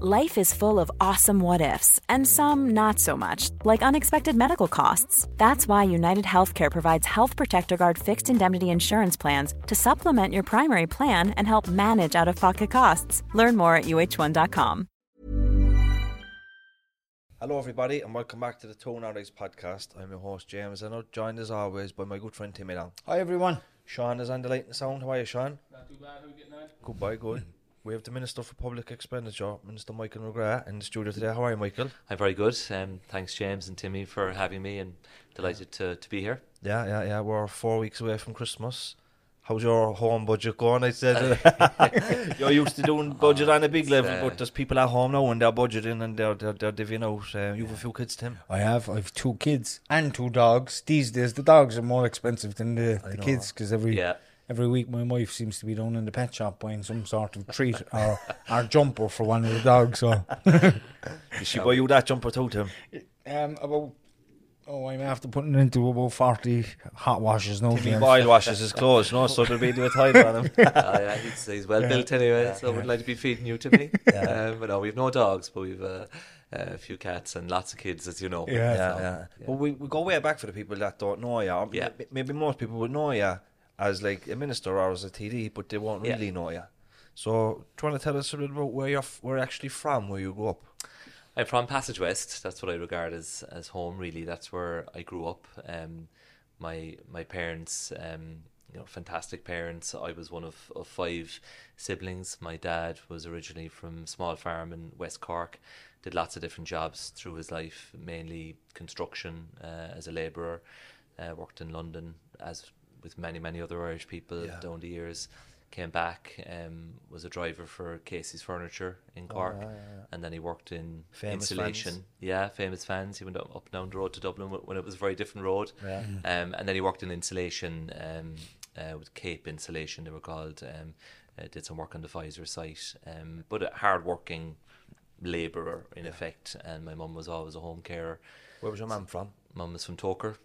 Life is full of awesome what ifs, and some not so much, like unexpected medical costs. That's why United Healthcare provides Health Protector Guard fixed indemnity insurance plans to supplement your primary plan and help manage out of pocket costs. Learn more at uh1.com. Hello, everybody, and welcome back to the Two Norries podcast. I'm your host, James, and I'm joined as always by my good friend Timmy Long. Hi everyone. Sean is on the light and sound. How are you, Sean? Not too bad. How are you getting on? Good, boy, good. We have the Minister for Public Expenditure, Minister Michael McGrath, in the studio today. How are you, Michael? I'm very good. Um, thanks, James and Timmy, for having me, and delighted to, to be here. Yeah, yeah, yeah. We're four weeks away from Christmas. How's your home budget going? I said you're used to doing budget on a big level, uh, but there's people at home now and they're budgeting and they're they're, they're divvying out. Uh, you have a few kids, Tim. I have I have two kids and two dogs. These days the dogs are more expensive than the, the kids because every Yeah. Every week my wife seems to be down in the pet shop buying some sort of treat or or jumper for one of the dogs. So Did she buy you that jumper too, Tim? um about oh I'm after putting it into about forty hot washes now. Timmy James. Boyle washes his clothes, no, so there'll be a tight on him. uh, yeah, he's, he's well built anyway, so I wouldn't like to be feeding you, Timmy. Um, but no, we've no dogs, but we've uh, a few cats and lots of kids, as you know. Yeah. yeah, So, yeah. Well, we, we go way back for the people that don't know you. Yeah. m- Maybe most people would know you as like a minister or as a TD, but they won't Yeah. really know you. So, do you want to tell us a little about where you're, f- where actually from, where you grew up? I'm from Passage West. That's what I regard as, as home. Really, that's where I grew up. Um, my my parents, um, you know, fantastic parents. I was one of, of five siblings. My dad was originally from small farm in West Cork. Did lots of different jobs through his life, mainly construction uh, as a labourer. Uh, worked in London as with many many other Irish people Yeah. down the years. Came back, um, was a driver for Casey's Furniture in Cork, and then he worked in Famous insulation. Fans. Yeah, famous fans. He went up, up and down the road to Dublin when it was a very different road. Yeah. Um, and then he worked in insulation um, uh, with Cape Insulation, they were called. Um, uh, did some work on the Pfizer site, um, but a hard-working labourer in effect. And my mum was always a home carer. Where was your mum from? Mum was from Togher.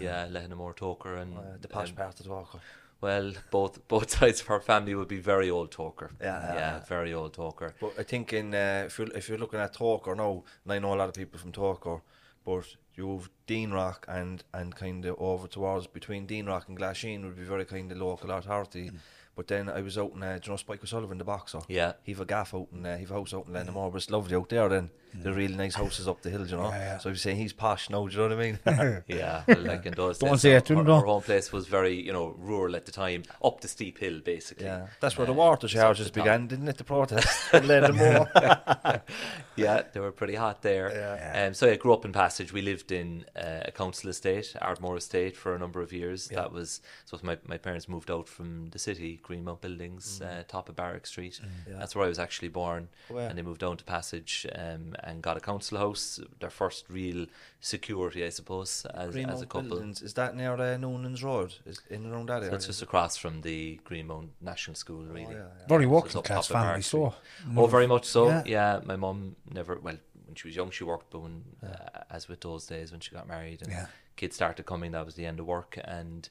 Yeah, Lehenaghmore Togher, and Uh, the posh um, part of Walker. well, both both sides of our family would be very old Togher. Yeah, yeah, yeah. very old Togher. But I think in uh, if you're if you're looking at Togher now, and I know a lot of people from Togher, but you've Deanrock and and kind of over towards between Deanrock and Glasheen would be very kind of local authority. But then I was out in, uh, do you know Spike O'Sullivan, the boxer? Yeah. He've a gaff out in, uh, he've a house out in Lenamore, but it's lovely out there then. The really nice houses up the hill, you know? Yeah, yeah. So I was saying he's posh now, do you know what I mean? Yeah, well, like in those Don't say it to our, him, our home place was very, you know, rural at the time, up the steep hill, basically. yeah. That's where the Uh, water so charges the began, didn't it, the protest in Lenamore? Yeah, they were pretty hot there. Um, so I grew up in Passage. We lived in uh, a council estate, Ardmore Estate, for a number of years. That was so. My my parents moved out from the city, Greenmount Buildings, uh, top of Barrack Street. That's where I was actually born. Wow. And they moved down to Passage um, and got a council house. Their first real security, I suppose, as, as a Greenmount couple. Buildings, is that near uh, Noonan's Road? Is in and around that area? That's just across from the Greenmount National School, really. yeah, yeah. Very So working it's up class top of family, Barrack so Street. Oh, very much so. Yeah. Yeah, my mum never. Well, when she was young, she worked, but when, uh, as with those days, when she got married and Yeah. kids started coming, that was the end of work. And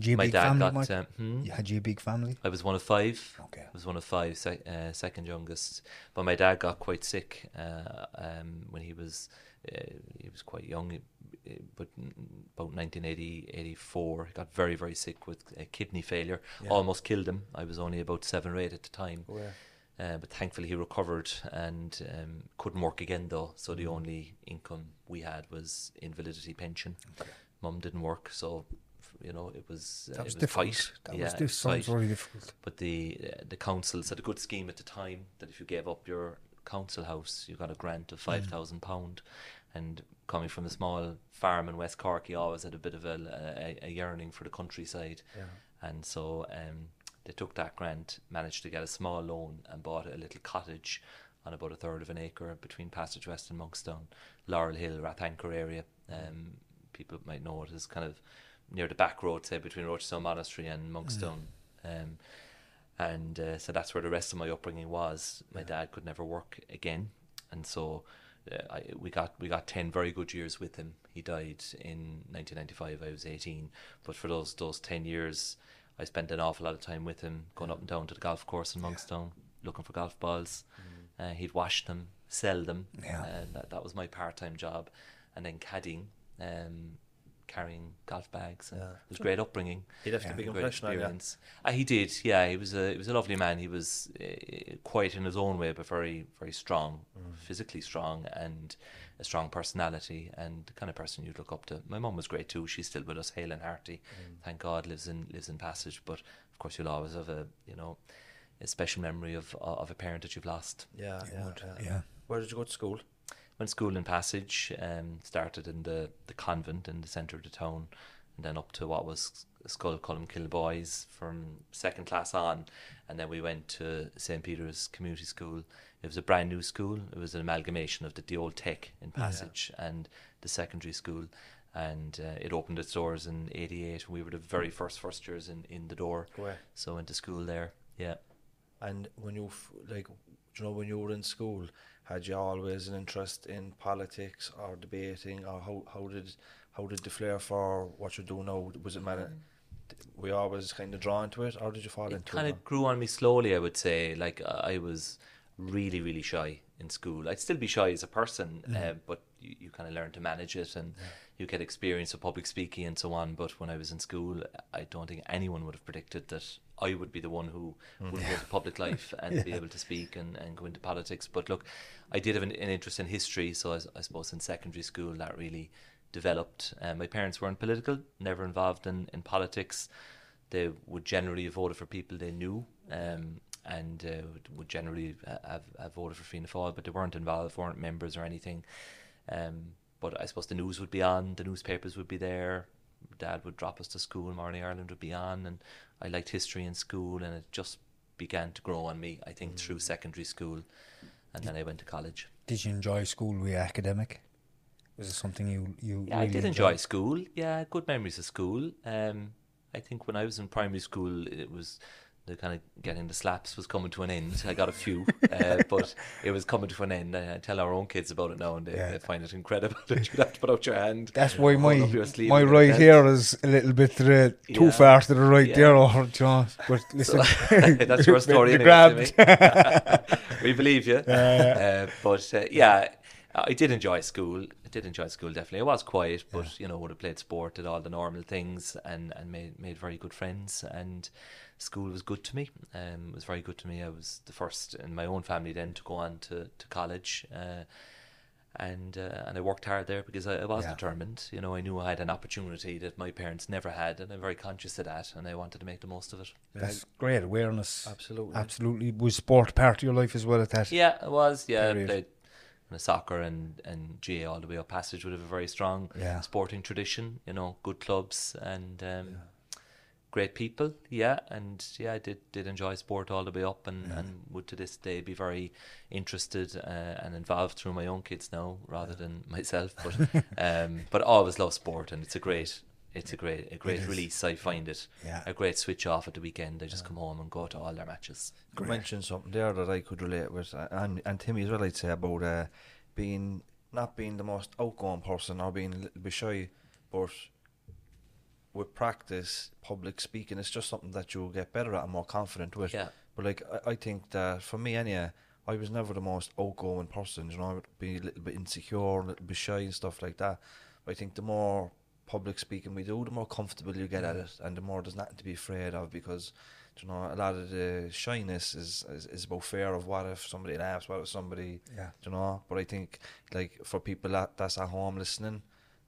You my big dad family, got. Mike? Um, hmm? You had you a big family? I was one of five. Okay. I was one of five, sec- uh, second youngest. But my dad got quite sick uh, um, when he was uh, he was quite young, but mm, about 1980, 84. He got very, very sick with uh, kidney failure. Almost killed him. I was only about seven or eight at the time. Oh Uh, but thankfully he recovered and um, couldn't work again though. So Mm. the only income we had was invalidity pension. Okay. Mum didn't work, so you know it was uh, That was it was tight. That yeah, was it this sounds very difficult. But the uh, the councils had a good scheme at the time that if you gave up your council house, you got a grant of five thousand pound. And coming from a small farm in West Cork, he always had a bit of a, a, a yearning for the countryside. Yeah. And so um, they took that grant, managed to get a small loan, and bought a little cottage on about a third of an acre between Passage West and Monkstown, Laurel Hill, Rathanker area. Um, people might know it as kind of near the back road, say between Rochestown Monastery and Monkstown. Um, and uh, so that's where the rest of my upbringing was. My dad could never work again, and so uh, I, we got we got ten very good years with him. He died in 1995. I was 18, but for those those 10 years, I spent an awful lot of time with him, going up and down to the golf course in Monkstown, looking for golf balls. Uh, he'd wash them, sell them. Yeah. Uh, that that was my part time job, and then caddying. Um, carrying golf bags and it was great upbringing He left a big great impression on you. Uh, he did, yeah. He was a he was a lovely man. He was uh, quiet in his own way, but very very strong, Mm. physically strong, and a strong personality, and the kind of person you'd look up to. My mum was great too. She's still with us, hale and hearty. Mm. Thank God, lives in lives in Passage. But of course, you'll always have a you know a special memory of of a parent that you've lost. Yeah, yeah, yeah, yeah. Where did you go to school? Went school in Passage, um, started in the, the convent in the centre of the town, and then up to what was Scoil Colmcille Boys from second class on, and then we went to St Peter's Community School. It was a brand new school. It was an amalgamation of the, the old tech in Passage and the secondary school, and uh, it opened its doors in '88. We were the very first first years in, in the door, so went to school there. Yeah. And when you f- like, do you know, when you were in school, had you always an interest in politics or debating, or how how did how did the flair for what you do now was it matter? Mm. Were you always kind of drawn to it, or did you fall it into it? kind of grew on me slowly i would say like I was really really shy in school. I'd still be shy as a person uh, but you, you kind of learn to manage it and you get experience of public speaking and so on. But when i was in school i don't think anyone would have predicted that i would be the one who would go into public life and be able to speak and, and go into politics. But look i did have an, an interest in history so I suppose in secondary school that really developed. Uh, my parents weren't political never involved in, in politics. They would generally have voted for people they knew um, and uh, would, would generally uh, have, have voted for Fianna Fáil, but they weren't involved, weren't members or anything. Um, but I suppose the news would be on, the newspapers would be there. Dad would drop us to school, Morning Ireland would be on, and I liked history in school, and it just began to grow on me. I think through secondary school, and then I went to college. Did you enjoy school? Were you academic? Was it something you you? Yeah, I really did enjoy enjoyed? school. Yeah, good memories of school. Um, I think when I was in primary school, it was the kind of getting the slaps was coming to an end. I got a few, uh, but it was coming to an end. I, tell our own kids about it now, and they, Yeah. they find it incredible that you have to put out your hand. That's why my up your sleeve my right here is a little bit the, too Yeah. far to the right Yeah. there, or you know. But listen, That's your story, you anyway, grabbed. Timmy. we believe you. Uh, but uh, yeah, I did enjoy school. I did enjoy school definitely. I was quiet, but you know, would have played sport, did all the normal things, and and made made very good friends. And school was good to me. Um, it was very good to me. I was the first in my own family then to go on to to college. Uh, and uh, and I worked hard there because I, I was Yeah. determined. You know, I knew I had an opportunity that my parents never had, and I'm very conscious of that, and I wanted to make the most of it. That's great awareness. Absolutely. absolutely. Was sport part of your life as well at that? Yeah, it was. Yeah, Period. played kind of soccer and and GAA all the way up Passage would have a very strong Yeah. sporting tradition. You know, good clubs and um, great people. Yeah, and yeah, I did did enjoy sport all the way up, and and would to this day be very interested uh, and involved through my own kids now rather than myself. But um, but I always love sport, and it's a great. It's a great, a great release. I find it Yeah. a great switch off at the weekend. I just come home and go to all their matches. You mentioned something there that I could relate with, uh, and and Timmy as well. I'd say about uh, being not being the most outgoing person or being a little bit shy, but with practice, public speaking is just something that you'll get better at and more confident with. Yeah. But like I, I think that for me, anyway, I was never the most outgoing person. You know, I would be a little bit insecure, and a little bit shy and stuff like that. But I think the more public speaking we do, the more comfortable you get at it, and the more there's nothing to be afraid of because. You know, a lot of the shyness is, is, is about fear of what if somebody laughs, what if somebody, Yeah. you know. But I think, like, for people that, that's at home listening,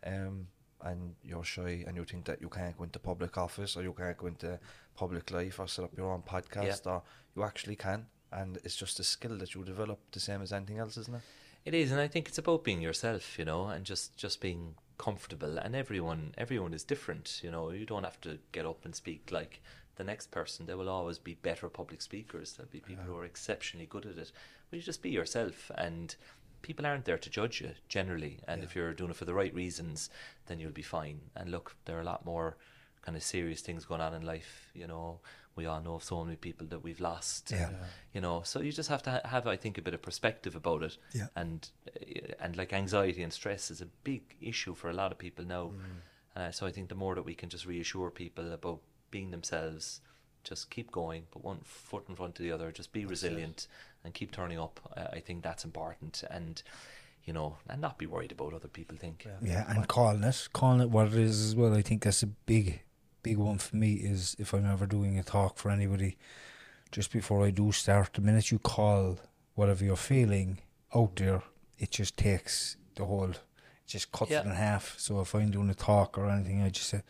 um, and you're shy and you think that you can't go into public office or you can't go into public life or set up your own podcast, or you actually can. And it's just a skill that you develop the same as anything else, isn't it? It is, and I think it's about being yourself, you know, and just just being comfortable. And everyone everyone is different, you know. You don't have to get up and speak like the next person. There will always be better public speakers. There'll be uh-huh. people who are exceptionally good at it. But you just be yourself, and people aren't there to judge you generally. And if you're doing it for the right reasons, then you'll be fine. And look, there are a lot more kind of serious things going on in life. You know, we all know of so many people that we've lost. Yeah. You know, so you just have to ha- have, I think, a bit of perspective about it. Yeah. And uh, and like anxiety and stress is a big issue for a lot of people now. Uh, so I think the more that we can just reassure people about being themselves, just keep going, put one foot in front of the other, just be resilient and keep turning up. I, I think that's important. And you know, and not be worried about what other people think. Yeah, and calling it, calling it what it is as well. I think that's a big, big one for me. Is if I'm ever doing a talk for anybody, just before I do start, the minute you call whatever you're feeling out there, it just takes the whole, it just cuts Yeah. it in half. So if I'm doing a talk or anything, I just say,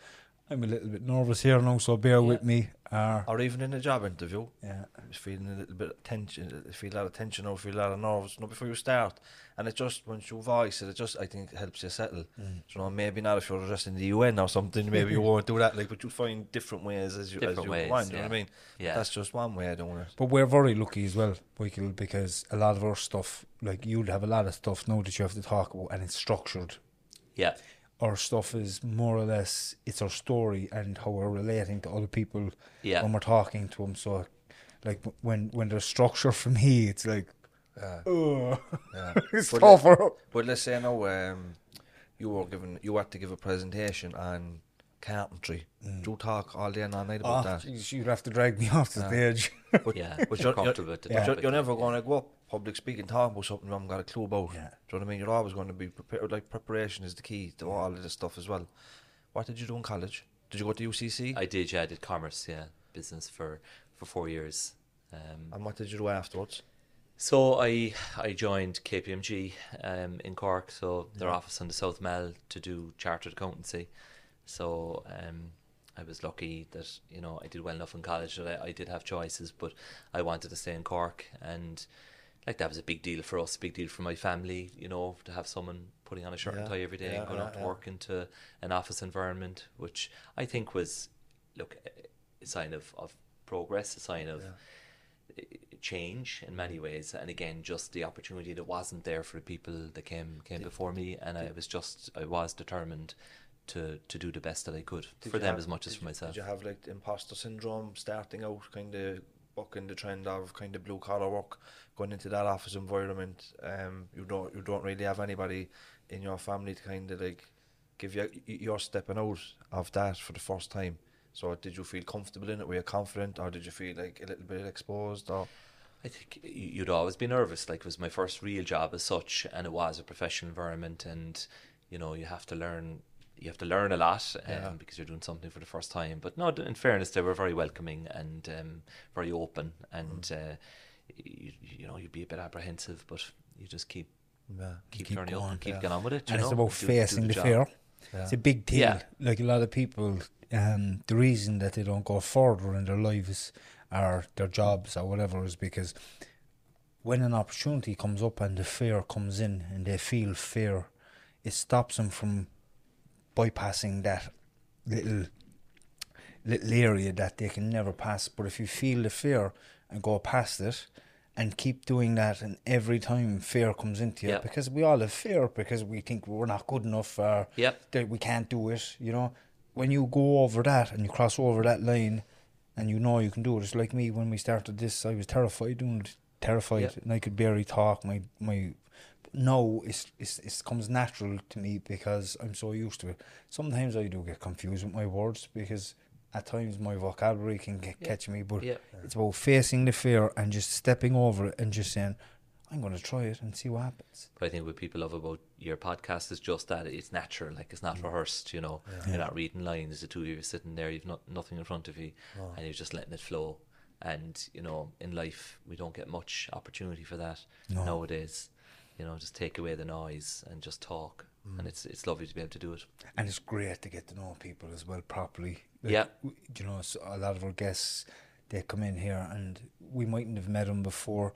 I'm a little bit nervous here now, so bear with me. Uh, Or even in a job interview, yeah, I'm feeling a little bit of tension, feel a lot of tension or feel a lot of nerves, you know, before you start. And it just, once you voice it, it just, I think, helps you settle. Mm. You know, maybe not if you're just in the UN or something, maybe you won't do that, like, but you find different ways as you, as Different you ways, go on, you know what I mean? Yeah. That's just one way of doing it. But we're very lucky as well, Michael, because a lot of our stuff, like you'd have a lot of stuff now that you have to talk about, and it's structured. Yeah. Our stuff is more or less it's our story and how we're relating to other people Yeah. when we're talking to them. So, like when when there's structure for me, it's like, oh, Yeah. it's But tougher. But let's say now, um, you were given, you had to give a presentation on carpentry. Mm. Do you talk all day and all night about Oh, that? jeez, you'd have to drag me off the stage. But, Yeah. but You're you're, comfortable you're, with the but you're, you're never going to go up public speaking, talking about something you haven't got a clue about. Yeah. Do you know what I mean? You're always going to be prepared. Like preparation is the key to all of this stuff as well. What did you do in college? Did you go to UCC? I did, yeah, I did commerce, yeah, business for, for four years. Um, and what did you do afterwards? So I I joined KPMG um, in Cork, so their office on the South Mall to do chartered accountancy. So um, I was lucky that you know I did well enough in college that I, I did have choices, but I wanted to stay in Cork, and like that was a big deal for us, a big deal for my family, you know, to have someone putting on a shirt and tie every day yeah, and going yeah, out to yeah. work into an office environment, which I think was look a sign of, of progress, a sign of eh, eh, change in many ways. And again just the opportunity that wasn't there for the people that came came before me. And I was just I was determined to to do the best that I could for them have- as much as for myself Did you have like imposter syndrome starting out, kind of bucking the trend of kind of blue collar work, going into that office environment? Um, you don't you don't really have anybody in your family to kind of like give you you're stepping out of that for the first time. So did you feel comfortable in it? Were you confident, or did you feel like a little bit exposed? Or I think you'd always be nervous. Like it was my first real job as such, and it was a professional environment, and you know you have to learn. You have to learn a lot um, Yeah. because you're doing something for the first time. But no, in fairness, they were very welcoming and um, very open, and Mm. uh, you, you know you'd be a bit apprehensive, but you just keep yeah, keep, Keep turning going, up and keep yeah. getting on with it. you and it's about do- do facing the, job. fear. It's a big deal. Like a lot of people, um, the reason that they don't go further in their lives or their jobs or whatever is because when an opportunity comes up and the fear comes in and they feel fear, it stops them from bypassing that little little area that they can never pass. But if you feel the fear and go past it and keep doing that, and every time fear comes into you, Yep. because we all have fear because we think we're not good enough or Yep. that we can't do it, you know. When you go over that and you cross over that line and you know you can do it, it's like me when we started this, I was terrified doing it, terrified, Yep. and I could barely talk. My my no, it's, it's it comes natural to me because I'm so used to it. Sometimes I do get confused with my words because at times my vocabulary can get, Yeah. catch me, but Yeah. it's about facing the fear and just stepping over it and just saying, I'm going to try it and see what happens. But I think what people love about your podcast is just that it's natural, like it's not Mm. rehearsed. You know, you're not reading lines. The two of you are sitting there, you've not nothing in front of you, and you're just letting it flow. And you know, in life, we don't get much opportunity for that No. nowadays. You know, just take away the noise and just talk, Mm. and it's it's lovely to be able to do it. And it's great to get to know people as well properly. Yeah. You know, so a lot of our guests, they come in here and we mightn't have met them before.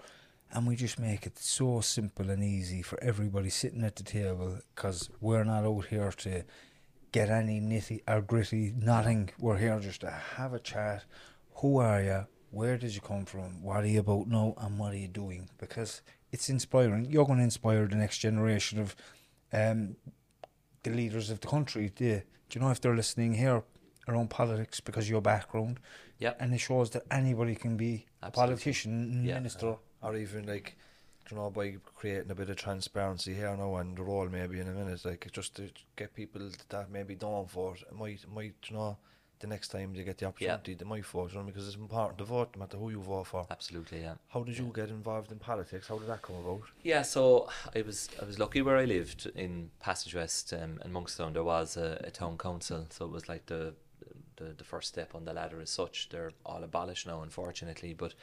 And we just make it so simple and easy for everybody sitting at the table because we're not out here to get any nitty or gritty, nothing. We're here just to have a chat. who are you? Where did you come from? What are you about now? And what are you doing? Because it's inspiring. You're going to inspire the next generation of um, the leaders of the country. Do you, do you know if they're listening here around politics because of your background? Yeah. And it shows that anybody can be a politician, Yeah. minister. or even like you know by creating a bit of transparency here now and the role maybe in a minute like just to get people that maybe don't vote it might might you know the next time they get the opportunity they might vote you know, because it's important to vote no matter who you vote for Absolutely, yeah. how did you get involved in politics how did that come about Yeah, so I was I was lucky where I lived in Passage West um, and Monkstown. There was a, a town council, so it was like the, the the first step on the ladder as such. They're all abolished now, unfortunately. But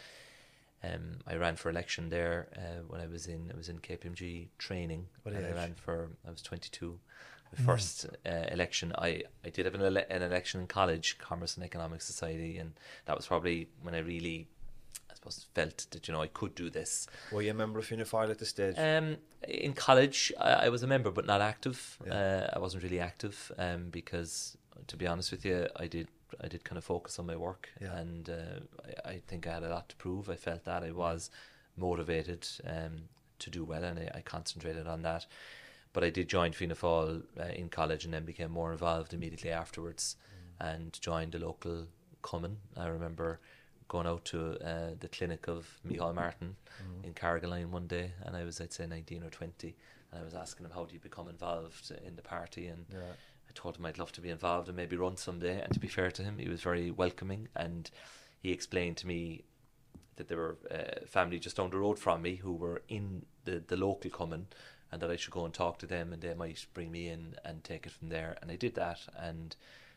um, I ran for election there uh, when I was in I was in KPMG training. What and I ran for I was twenty two. The first uh, election, I, I did have an, ele- an election in college, Commerce and Economic Society, and that was probably when I really, I suppose, felt that you know I could do this. were you a member of Unifile at this stage Um, in college, I, I was a member, but not active. Yeah. Uh, I wasn't really active um, because, to be honest with you, I did I did kind of focus on my work, Yeah. and uh, I, I think I had a lot to prove. I felt that I was motivated um, to do well, and I, I concentrated on that. But I did join Fianna Fáil uh, in college, and then became more involved immediately afterwards, Mm. and joined the local Cumann. I remember going out to uh, the clinic of Micheál Martin Mm. in Carrigaline one day, and I was, I'd say, 19 or 20, and I was asking him, How do you become involved in the party? And yeah I told him I'd love to be involved and maybe run someday. And to be fair to him, he was very welcoming, and he explained to me that there were uh, family just down the road from me who were in the, the local Cumann and that I should go and talk to them and they might bring me in and take it from there. And I did that and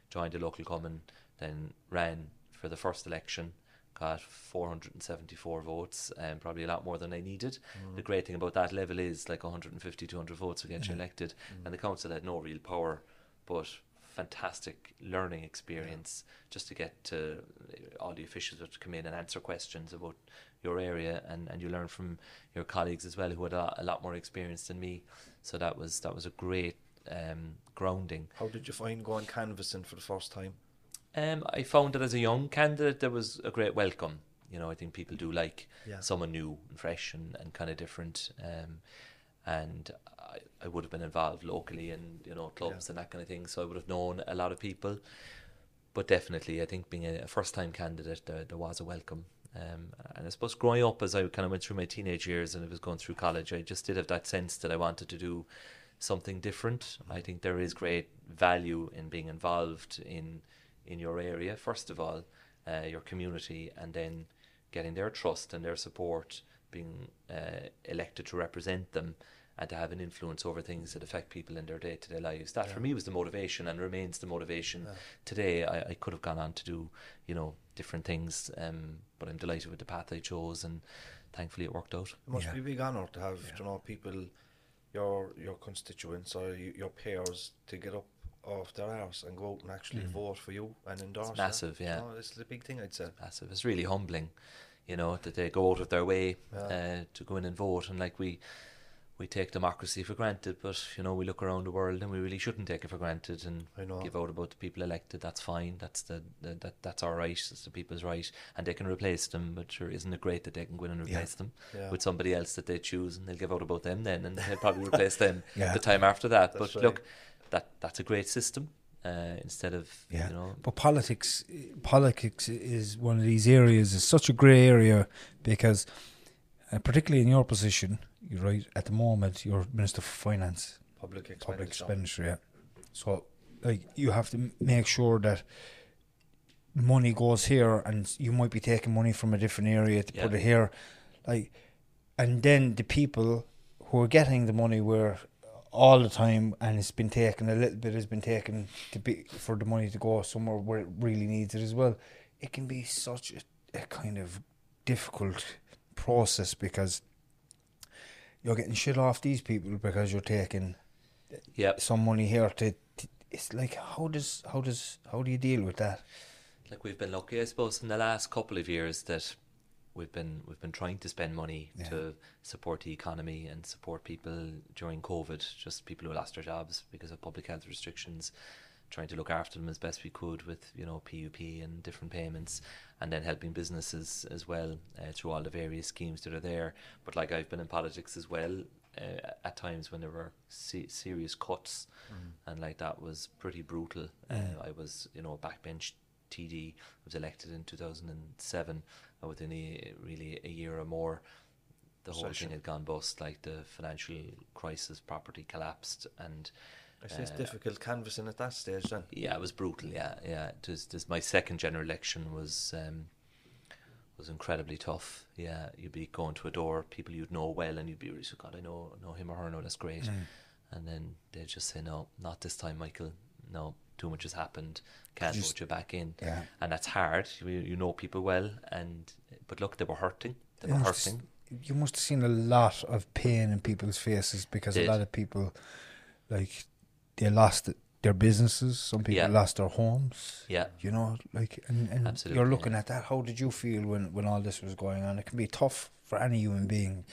joined the local cumann, then ran for the first election, got 474 votes, and probably a lot more than I needed. Mm. The great thing about that level is like 150, 200 votes will get you elected, mm. and the council had no real power, but fantastic learning experience just to get to all the officials would come in and answer questions about your area and, and you learn from your colleagues as well who had a, a lot more experience than me. So that was that was a great um, grounding. How did you find going canvassing for the first time? Um, I found that as a young candidate there was a great welcome. You know I think people do like Yeah. someone new and fresh and, and kind of different. Um, and I, I would have been involved locally in you know clubs and that kind of thing so I would have known a lot of people. But definitely I think being a, a first time candidate there, there was a welcome um, and I suppose growing up as I kind of went through my teenage years and I was going through college I just did have that sense that I wanted to do something different. I think there is great value in being involved in in your area first of all uh, your community and then getting their trust and their support being uh, elected to represent them and to have an influence over things that affect people in their day-to-day lives. That for me was the motivation and remains the motivation today I, I could have gone on to do you know different things um, but I'm delighted with the path I chose and thankfully it worked out It must Yeah. be a big honour to have you know people, your your constituents or your peers to get up off their arse and go out and actually vote for you and endorse. you. massive, yeah. You know, it's a big thing, I'd say. massive. It's really humbling, you know, that they go out of their way Yeah. uh, to go in and vote. And like we, we take democracy for granted, but you know, we look around the world and we really shouldn't take it for granted and give out about the people elected. That's fine. That's the, the that that's our right. It's the people's right, and they can replace them. But sure, isn't it great that they can go in and Yeah. replace them Yeah. with somebody else that they choose, and they'll give out about them then, and they'll probably replace them Yeah. the time after that. That's but right. look, that that's a great system. Uh, instead of Yeah, you know but politics, politics is one of these areas. It's such a grey area because, uh, particularly in your position, right at the moment. You're Minister for Finance, Public expenditure. public expenditure. Yeah, so like you have to make sure that money goes here, and you might be taking money from a different area to put it here, like, and then the people who are getting the money were all the time, and it's been taken a little bit has been taken to be for the money to go somewhere where it really needs it as well. It can be such a, a kind of difficult process because you're getting shit off these people because you're taking yeah some money here to, to it's like how does how does how do you deal with that like we've been lucky, I suppose, in the last couple of years that we've been we've been trying to spend money Yeah. to support the economy and support people during COVID, just people who lost their jobs because of public health restrictions. Trying to look after them as best we could with you know PUP and different payments, and then helping businesses as well uh, through all the various schemes that are there. But like I've been in politics as well. Uh, at times when there were se- serious cuts, and like that was pretty brutal. Uh, I was, you know, backbench TD. I was elected in 2007. And within a, really a year or more, the whole Session. thing had gone bust. Like the financial crisis, property collapsed, and It's uh, difficult canvassing at that stage then. yeah, it was brutal. Yeah, yeah. Was, this, my second general election was um, was incredibly tough. Yeah, you'd be going to a door, people you'd know well, and you'd be really, so God, I know know him or her, no, that's great. And then they'd just say, no, not this time, Michael. No, too much has happened. Can't Just- vote you back in. Yeah. And that's hard. You, you know people well, and but look, they were hurting. They You were must- hurting. You must have seen a lot of pain in people's faces because Did. a lot of people, like, they lost their businesses. Some people Yeah. lost their homes. Yeah. You know, like, and, and Absolutely, you're looking yeah. at that. How did you feel when, when all this was going on? It can be tough for any human being.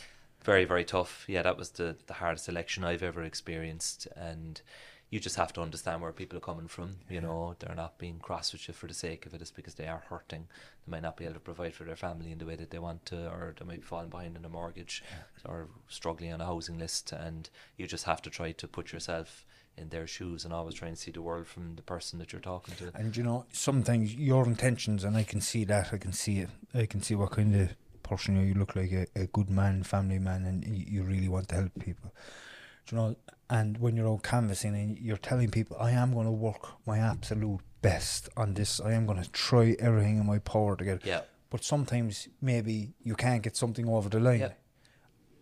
very very tough yeah that was the the hardest election i've ever experienced and you just have to understand where people are coming from you know they're not being cross with you for the sake of it it's because they are hurting they might not be able to provide for their family in the way that they want to or they might be falling behind on a mortgage or struggling on a housing list and you just have to try to put yourself in their shoes and always try and see the world from the person that you're talking to And you know, sometimes your intentions, and I can see that. I can see it. I can see what kind of person you are. You look like a, a good man, family man, and you, you really want to help people. Do you know? And when you're out canvassing and you're telling people, I am going to work my absolute best on this. I am going to try everything in my power to get. it. Yeah. But sometimes maybe you can't get something over the line. Yeah.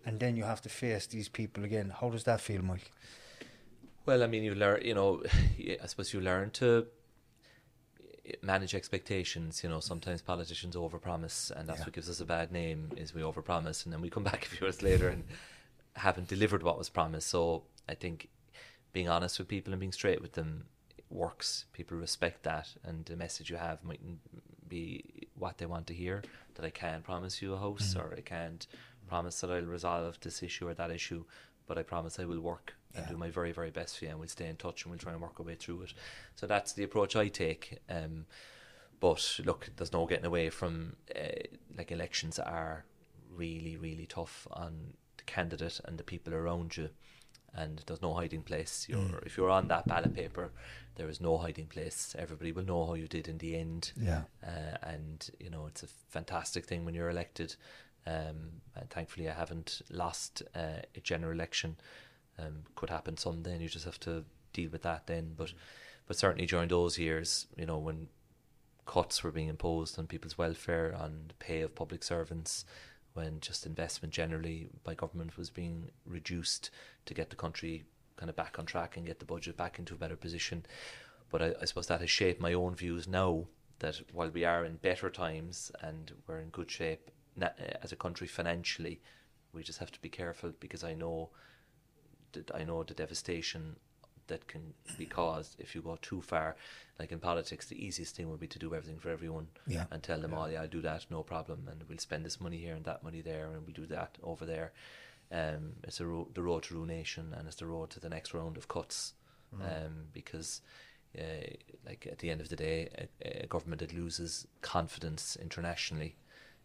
And then you have to face these people again. How does that feel, Mike? Well, I mean, you learn, you know, I suppose you learn to eh, manage expectations. You know, sometimes politicians overpromise, and that's Yeah. what gives us a bad name. Is we overpromise, and then we come back a few years later and haven't delivered what was promised. So I think being honest with people and being straight with them works. People respect that, and the message you have mightn't be what they want to hear. That I can't promise you a house, mm. or I can't promise that I'll resolve this issue or that issue, but I promise I will work and do my very very best for you, and we'll stay in touch and we'll try and work our way through it. So that's the approach I take. Um, but look, there's no getting away from uh, like elections are really really tough on the candidate and the people around you and there's no hiding place. You're if you're on that ballot paper, there is no hiding place. Everybody will know how you did in the end. Yeah. Uh, and you know it's a fantastic thing when you're elected. Um, and thankfully, I haven't lost uh, a general election. Um, could happen someday, and you just have to deal with that then. But but certainly during those years, you know when cuts were being imposed on people's welfare, on pay of public servants, when just investment generally by government was being reduced to get the country kind of back on track and get the budget back into a better position. But I, I suppose that has shaped my own views now that while we are in better times and we're in good shape as a country financially, we just have to be careful because I know I know the devastation that can be caused if you go too far. Like in politics, the easiest thing would be to do everything for everyone Yeah. and tell them, "Oh, yeah, I'll do that, no problem," and we'll spend this money here and that money there, and we'll do that over there. Um, it's a ro- the road to ruination, and it's the road to the next round of cuts, um, because. Uh, like at the end of the day, a, a government that loses confidence internationally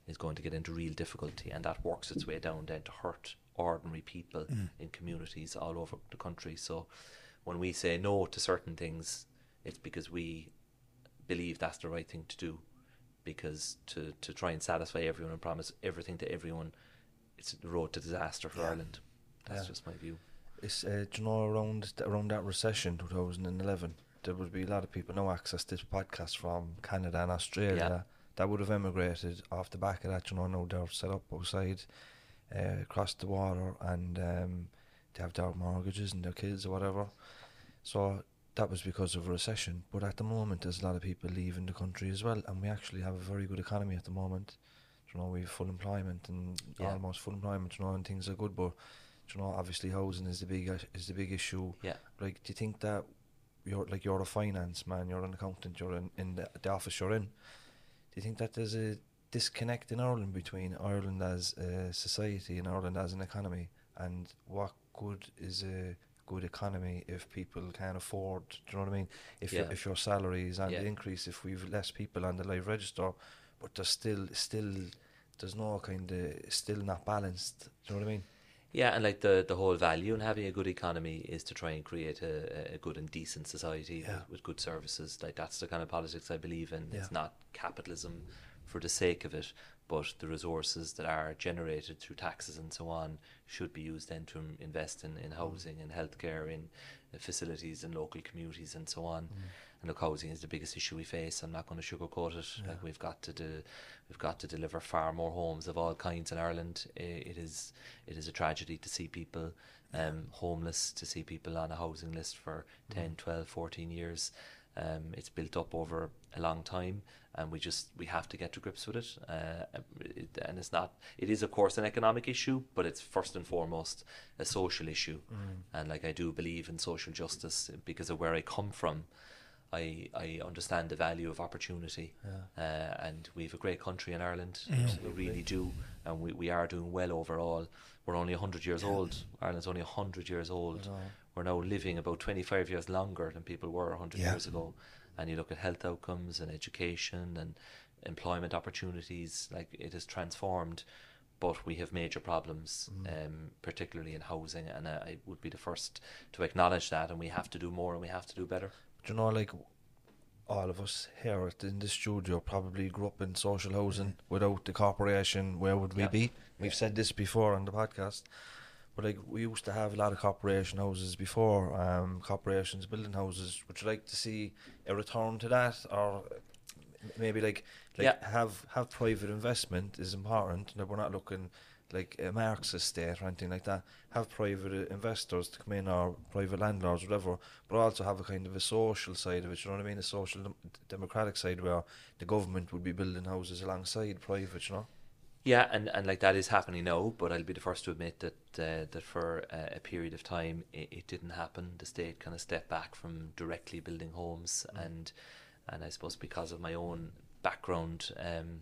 is going to get into real difficulty, and that works its way down then to hurt ordinary people in communities all over the country. So, when we say no to certain things, it's because we believe that's the right thing to do. Because to, to try and satisfy everyone and promise everything to everyone, it's the road to disaster for Ireland. That's Yeah. just my view. It's uh, do you know around around that recession 2011 there would be a lot of people no access to this podcast from Canada and Australia Yeah. that would have emigrated off the back of that you know now they're set up outside uh, across the water and um, they have their mortgages and their kids or whatever. So that was because of a recession. But at the moment there's a lot of people leaving the country as well and we actually have a very good economy at the moment. You know we have full employment and Yeah. almost full employment you know and things are good but you know obviously housing is the big is the big issue. Yeah. like do you think that you're like you're a finance man you're an accountant you're in, in the, the office you're in. Do you think that there's a disconnect in Ireland between Ireland as a society and Ireland as an economy and what good is a good economy if people can't afford. Do you know what I mean? If Yeah. your, if your salary is on Yeah. the increase, if we've less people on the live register, but there's still still there's no kind of still not balanced. Do you know what I mean? Yeah, and like the the whole value in having a good economy is to try and create a, a good and decent society Yeah. with, with good services. Like that's the kind of politics I believe in. Yeah. It's not capitalism for the sake of it, but the resources that are generated through taxes and so on should be used then to invest in, in housing and healthcare, in uh, facilities and local communities and so on. And look, housing is the biggest issue we face. I'm not going to sugarcoat it. Like we've got to do, we've got to deliver far more homes of all kinds in Ireland. It is it is a tragedy to see people um, homeless, to see people on a housing list for 10, 12, 14 years. Um, it's built up over a long time, and we just we have to get to grips with it. Uh, it. And it's not. It is of course an economic issue, but it's first and foremost a social issue. And like I do believe in social justice because of where I come from. I, I understand the value of opportunity, uh, and we have a great country in Ireland. We really do, and we, we are doing well overall. We're only 100 years old. Ireland's only 100 years old. We're now living about 25 years longer than people were 100 Yeah. years ago. And you look at health outcomes and education and employment opportunities, like it has transformed. But we have major problems, um, particularly in housing, and I, I would be the first to acknowledge that. And we have to do more, and we have to do better. Do you know, like all of us here in the studio probably grew up in social housing. Without the corporation, where would we Yeah. be? We've said this before on the podcast. But like we used to have a lot of corporation houses before, um, corporations building houses. Would you like to see a return to that, or maybe like like Yeah. have have private investment is important. We're not looking like a Marxist state or anything like that. Have private uh, investors to come in or private landlords, whatever. But also have a kind of a social side of it. You know what I mean? A social dem- democratic side where the government would be building houses alongside private. You know. Yeah, and, and like that is happening now, but I'll be the first to admit that uh, that for uh, a period of time it, it didn't happen. The state kind of stepped back from directly building homes, and and I suppose because of my own background, um,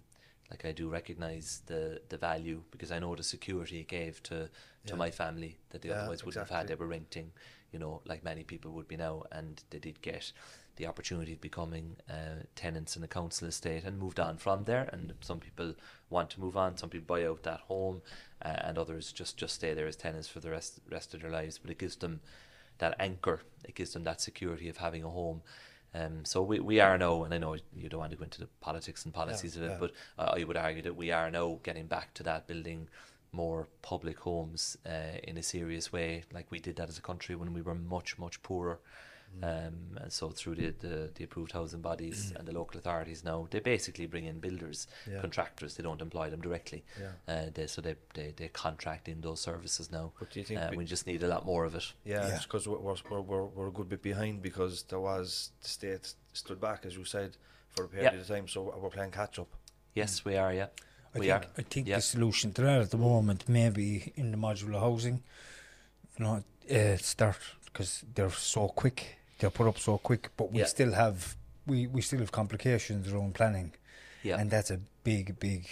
like I do recognise the the value because I know the security it gave to to Yeah. my family that they Yeah, otherwise wouldn't have had. exactly. They were renting, you know, like many people would be now, and they did get the opportunity of becoming uh, tenants in a council estate and moved on from there. And some people want to move on, some people buy out that home, uh, and others just just stay there as tenants for the rest rest of their lives. But it gives them that anchor, it gives them that security of having a home. Um, so we, we are now, and I know you don't want to go into the politics and policies of it, yeah. but uh, I would argue that we are now getting back to that building more public homes uh, in a serious way, like we did that as a country when we were much much poorer. Um, and so through the, the, the approved housing bodies and the local authorities now, they basically bring in builders, Yeah. contractors. They don't employ them directly. Yeah. Uh, they, so they, they, they contract in those services now. But do you think uh, we- we just need a lot more of it? Yeah, Yeah. because we're, we're, we're, we're a good bit behind because there was the state stood back, as you said, for a period Yeah. of time. So we're playing catch up. Yes, we are. Yeah, I we think, are. I think yeah. the solution to that at the moment may be in the modular housing. You know, uh, start because they're so quick. They're put up so quick, but we Yeah. still have we, we still have complications around planning, Yeah. and that's a big big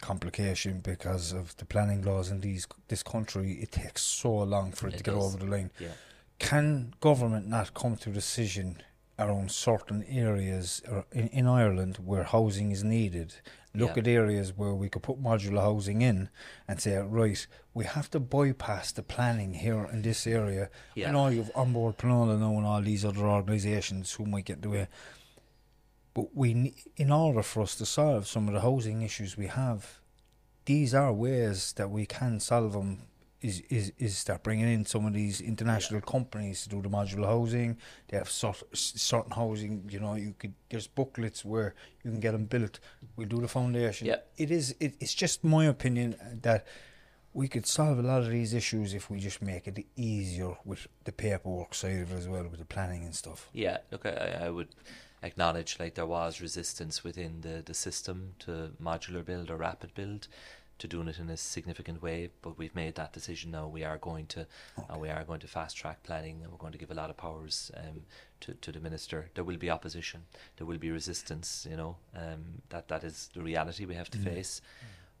complication because of the planning laws in these this country. It takes so long for it, It to get over the line. yeah. Can government not come to a decision around certain areas in, in Ireland where housing is needed? Look Yeah. at areas where we could put modular housing in and say, right, we have to bypass the planning here in this area. Yeah. I know you've An Bord Pleanála now and all these other organisations who might get in the way. But we, in order for us to solve some of the housing issues we have, these are ways that we can solve them. Is, is is start bringing in some of these international companies to do the modular housing. They have sort, certain housing. You know, you could there's booklets where you can get them built. We'll do the foundation. Yeah. It is. It, it's just my opinion uh, that we could solve a lot of these issues if we just make it easier with the paperwork side of it as well, with the planning and stuff. Yeah, look, I, I would acknowledge like there was resistance within the, the system to modular build or rapid build, to doing it in a significant way. But we've made that decision now. We are going to, and we are going to fast track planning, and we're going to give a lot of powers um, to to the minister. There will be opposition, there will be resistance. You know, um, that that is the reality we have to face.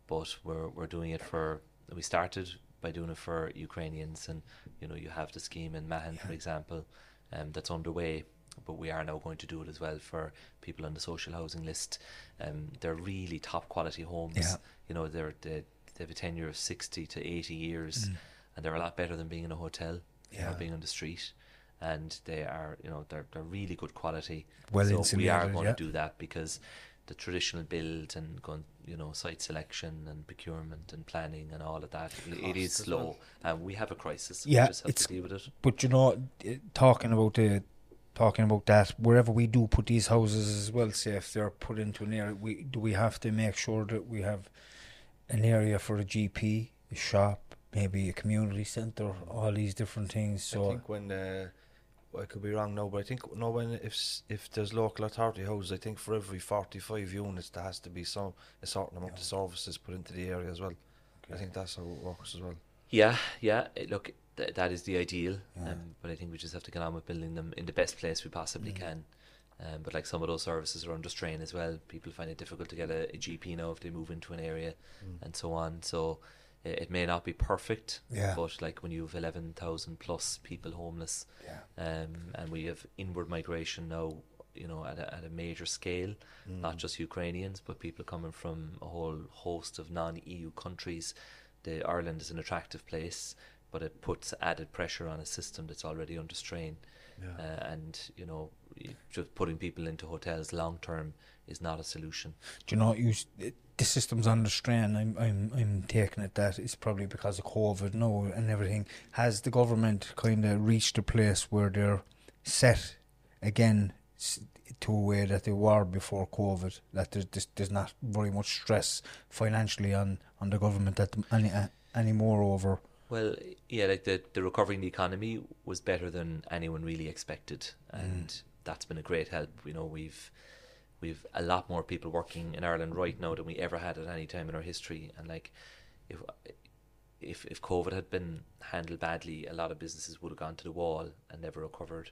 But we're we're doing it for. We started by doing it for Ukrainians, and you know you have the scheme in Mahon, for example, um, that's underway. But we are now going to do it as well for people on the social housing list. Um, they're really top quality homes. Yeah. You know, they're they, they have a tenure of sixty to eighty years, and they're a lot better than being in a hotel Mm. Yeah. or being on the street. And they are, you know, they're they're really good quality. Well so we are going yeah. to do that because the traditional build and going, you know, site selection and procurement and planning and all of that, it is slow, and we have a crisis. Yeah, we just have it's- to deal with it. But you know, talking about the talking about that, wherever we do put these houses as well, say if they're put into an area, we do we have to make sure that we have an area for a GP, a shop, maybe a community centre, all these different things. So I think when uh, I could be wrong now, but I think no when if if there's local authority houses, I think for every forty five units there has to be some a certain amount of services put into the area as well. I think that's how it works as well. Yeah, yeah. Look, th- that is the ideal, um, but I think we just have to get on with building them in the best place we possibly can. Um, but like some of those services are under strain as well. People find it difficult to get a, a GP now if they move into an area, and so on. So i- it may not be perfect, Yeah. but like when you have eleven thousand plus people homeless, Yeah. um, and we have inward migration now, you know, at a, at a major scale, not just Ukrainians, but people coming from a whole host of non-EU countries. The Ireland is an attractive place, but it puts added pressure on a system that's already under strain. Uh, and you know, just putting people into hotels long term is not a solution. do you know you the system's under strain. I'm I'm I'm taking it that it's probably because of COVID no and everything. Has the government kind of reached a place where they're set again to a way that they were before COVID? That there's there's, there's not very much stress financially on on the government at any uh, anymore over. Well, yeah, like the the recovery in the economy was better than anyone really expected, mm. and that's been a great help. You know, we've we've a lot more people working in Ireland right now than we ever had at any time in our history, and like if if if COVID had been handled badly, a lot of businesses would have gone to the wall and never recovered.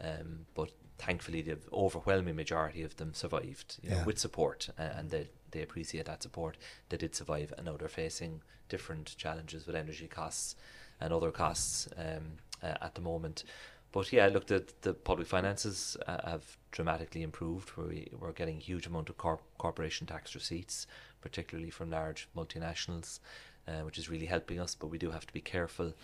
Um, but thankfully, the overwhelming majority of them survived you know, Yeah. with support, uh, and they they appreciate that support. They did survive, and now they're facing different challenges with energy costs and other costs um, uh, at the moment. But yeah, look, the the public finances uh, have dramatically improved. We we're getting huge amount of corp- corporation tax receipts, particularly from large multinationals, uh, which is really helping us. But we do have to be careful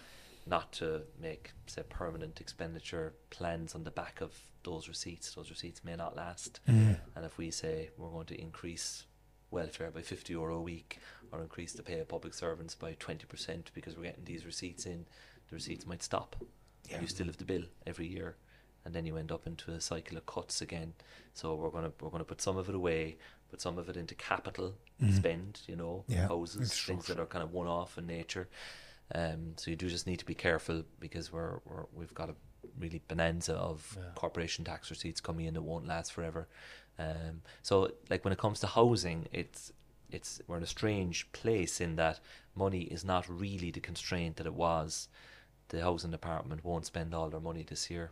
not to make say permanent expenditure plans on the back of those receipts. Those receipts may not last, mm. and if we say we're going to increase welfare by 50 euro a week or increase the pay of public servants by 20% because we're getting these receipts in, the receipts might stop. You still have the bill every year and then you end up into a cycle of cuts again. So we're going to we're going to put some of it away, put some of it into capital mm. spend, you know, Yeah, houses, things that are kind of one off in nature. Um, so you do just need to be careful because we're, we're we've got a really bonanza of corporation tax receipts coming in that won't last forever. Um, so like when it comes to housing, it's it's we're in a strange place in that money is not really the constraint that it was. The housing department won't spend all their money this year.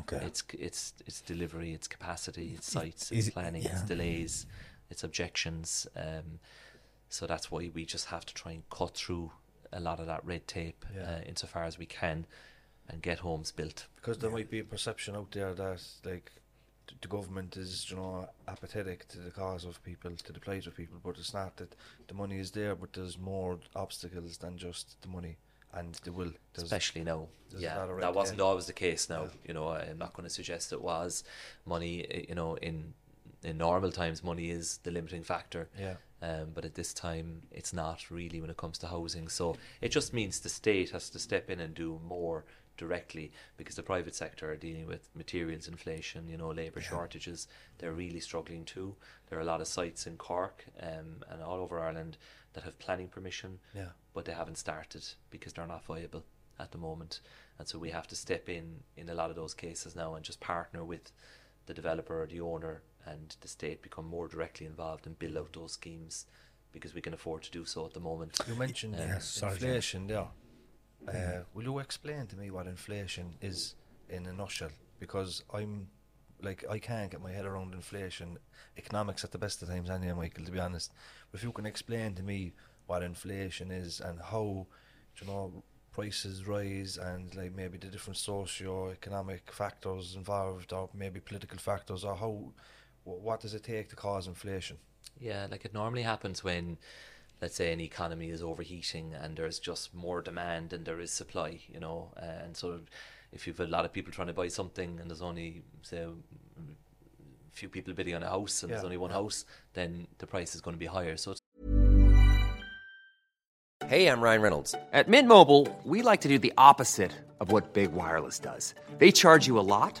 Okay. It's it's it's delivery, it's capacity, it's sites, it's it- planning, it's delays, it's objections. Um, so that's why we just have to try and cut through a lot of that red tape Yeah. uh, insofar as we can, and get homes built. Because there might be a perception out there that like the government is, you know, apathetic to the cause of people, to the plight of people, but it's not that the money is there, but there's more obstacles than just the money and the will. There's, especially now. Yeah, lot of red that wasn't always the case. Now, you know, I'm not going to suggest it was. Money, eh, you know, in in normal times, money is the limiting factor. Yeah. Um, but at this time, it's not really when it comes to housing. So it just means the state has to step in and do more directly because the private sector are dealing with materials inflation, you know, labour shortages. They're really struggling too. There are a lot of sites in Cork um, and all over Ireland that have planning permission, Yeah. but they haven't started because they're not viable at the moment. And so we have to step in in a lot of those cases now and just partner with the developer or the owner and the state become more directly involved and build out those schemes because we can afford to do so at the moment. You mentioned uh, Yes, sorry, John. inflation there. Uh, will you explain to me what inflation is in a nutshell? Because I'm like I can't get my head around inflation, economics at the best of times, anyway, Michael. To be honest, but if you can explain to me what inflation is and how you know, prices rise and like maybe the different socio-economic factors involved, or maybe political factors, or how, wh- what does it take to cause inflation? Yeah, like it normally happens when, let's say, an economy is overheating and there's just more demand than there is supply, you know, uh, and so if you've a lot of people trying to buy something and there's only say a few people bidding on a house and there's only one house, then the price is going to be higher. So it's Hey, I'm Ryan Reynolds. At Mint Mobile, we like to do the opposite of what Big Wireless does. They charge you a lot,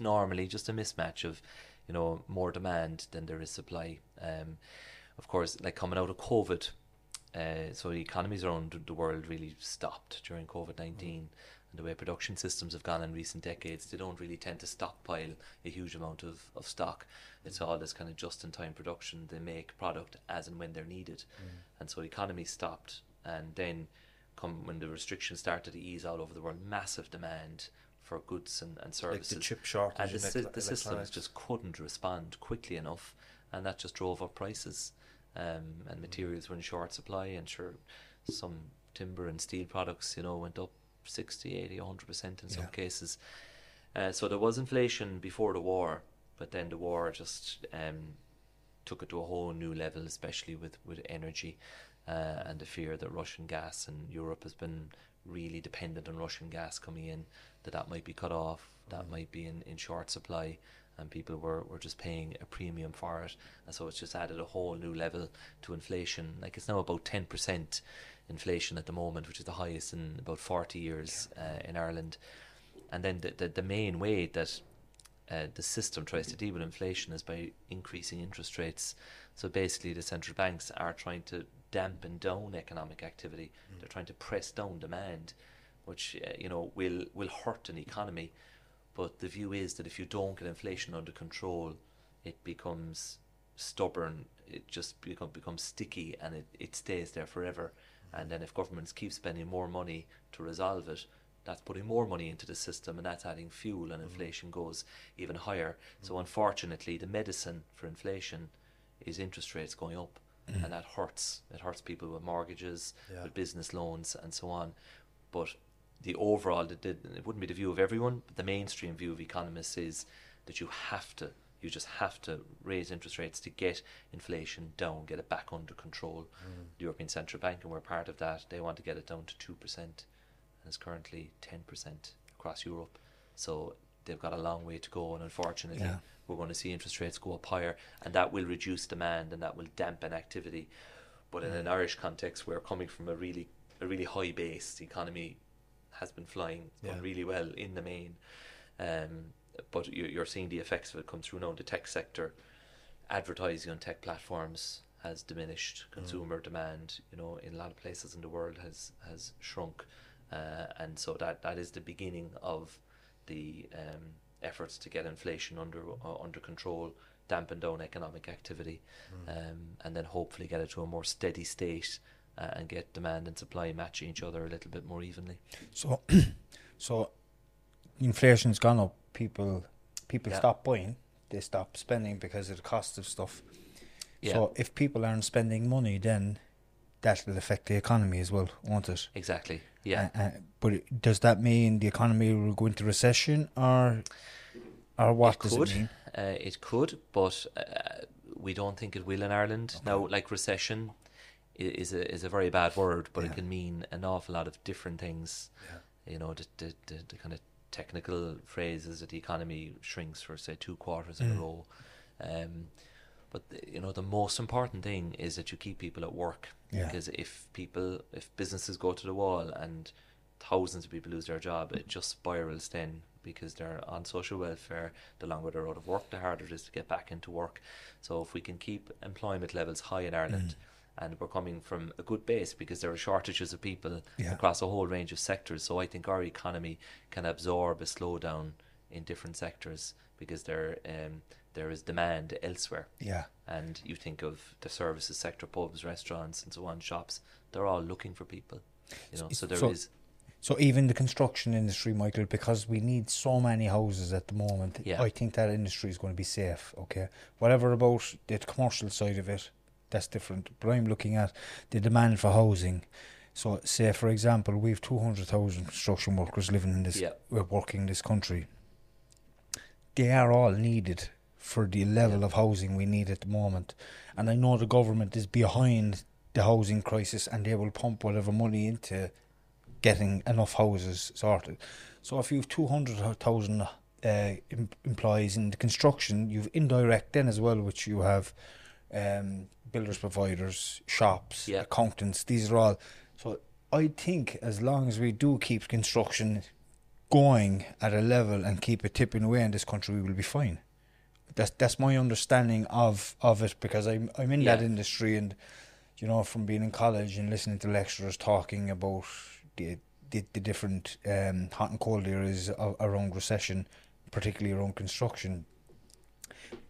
Normally just a mismatch of, you know, more demand than there is supply. Um, of course, like coming out of COVID, uh, so the economies around the world really stopped during COVID 19. And the way production systems have gone in recent decades, they don't really tend to stockpile a huge amount of, of stock. It's all this kind of just in time production. They make product as and when they're needed. And so the economy stopped. And then, come when the restrictions started to ease out over the world, massive demand for goods and, and Like the services. chip shortage and the, elec- the systems just couldn't respond quickly enough, and that just drove up prices. Um, and materials were in short supply, and sure, some timber and steel products, you know, went up 60, 80, 100% in some cases. Uh, so there was inflation before the war, but then the war just um, took it to a whole new level, especially with, with energy uh, and the fear that Russian gas and Europe has been really dependent on Russian gas coming in, that that might be cut off, that might be in, in short supply, and people were, were just paying a premium for it. And so it's just added a whole new level to inflation. Like it's now about 10% inflation at the moment, which is the highest in about 40 years uh, in Ireland. And then the, the, the main way that uh, the system tries to deal with inflation is by increasing interest rates. So basically, the central banks are trying to dampen down economic activity. They're trying to press down demand, which uh, you know will will hurt an economy. But the view is that if you don't get inflation under control, it becomes stubborn. It just become, becomes sticky, and it, it stays there forever. And then if governments keep spending more money to resolve it, that's putting more money into the system and that's adding fuel and mm-hmm. inflation goes even higher. So mm-hmm. unfortunately the medicine for inflation is interest rates going up mm-hmm. and that hurts. It hurts people with mortgages, with business loans and so on. But the overall the, the, it wouldn't be the view of everyone, but the mainstream view of economists is that you have to you just have to raise interest rates to get inflation down, get it back under control. Mm. The European Central Bank, and we're part of that, they want to get it down to 2%, and it's currently 10% across Europe. So they've got a long way to go, and unfortunately, Yeah. we're going to see interest rates go up higher, and that will reduce demand and that will dampen activity. But in an mm. Irish context, we're coming from a really a really high base. The economy has been flying it's gone Yeah. really well in the main. Um, but you- you're seeing the effects of it come through now in the tech sector. Advertising on tech platforms has diminished. Consumer demand, you know, in a lot of places in the world has has shrunk, uh, and so that that is the beginning of the um, efforts to get inflation under uh, under control, dampen down economic activity, um, and then hopefully get it to a more steady state. Uh, and get demand and supply matching each other a little bit more evenly. So, so inflation's gone up, people people Yeah. stop buying, they stop spending because of the cost of stuff. Yeah. So if people aren't spending money, then that will affect the economy as well, won't it? Exactly. Yeah. Uh, uh, but does that mean the economy will go into recession, or or what it does could. it mean? Uh, it could, but uh, we don't think it will in Ireland. Now, like recession is a is a very bad word, but Yeah. it can mean an awful lot of different things. You know, the the, the, the kind of technical phrases that the economy shrinks for say two quarters in a row. Um, but the, you know, the most important thing is that you keep people at work. Yeah. Because if people, if businesses go to the wall and thousands of people lose their job, it just spirals then because they're on social welfare. The longer they're out of work, the harder it is to get back into work. So if we can keep employment levels high in Ireland, and we're coming from a good base because there are shortages of people Yeah. across a whole range of sectors. So I think our economy can absorb a slowdown in different sectors because there um, there is demand elsewhere. Yeah. And you think of the services sector, pubs, restaurants, and so on, shops. They're all looking for people. You know, so there is. So- So even the construction industry, Michael, because we need so many houses at the moment, Yeah. I think that industry is going to be safe. Okay, whatever about the commercial side of it, that's different. But I'm looking at the demand for housing. So, say for example, we have two hundred thousand construction workers living in this, Yeah. uh, working in this country. They are all needed for the level of housing we need at the moment, and I know the government is behind the housing crisis, and they will pump whatever money into getting enough houses sorted. So if you have 200,000 uh, em- employees in the construction, you've indirect then as well, which you have um, builders, providers, shops, Yeah. accountants. These are all. So I think as long as we do keep construction going at a level and keep it tipping away in this country, we will be fine. That's that's my understanding of, of it because I'm I'm in that industry and you know from being in college and listening to lecturers talking about the the, the different um, hot and cold areas a- around recession, particularly around construction.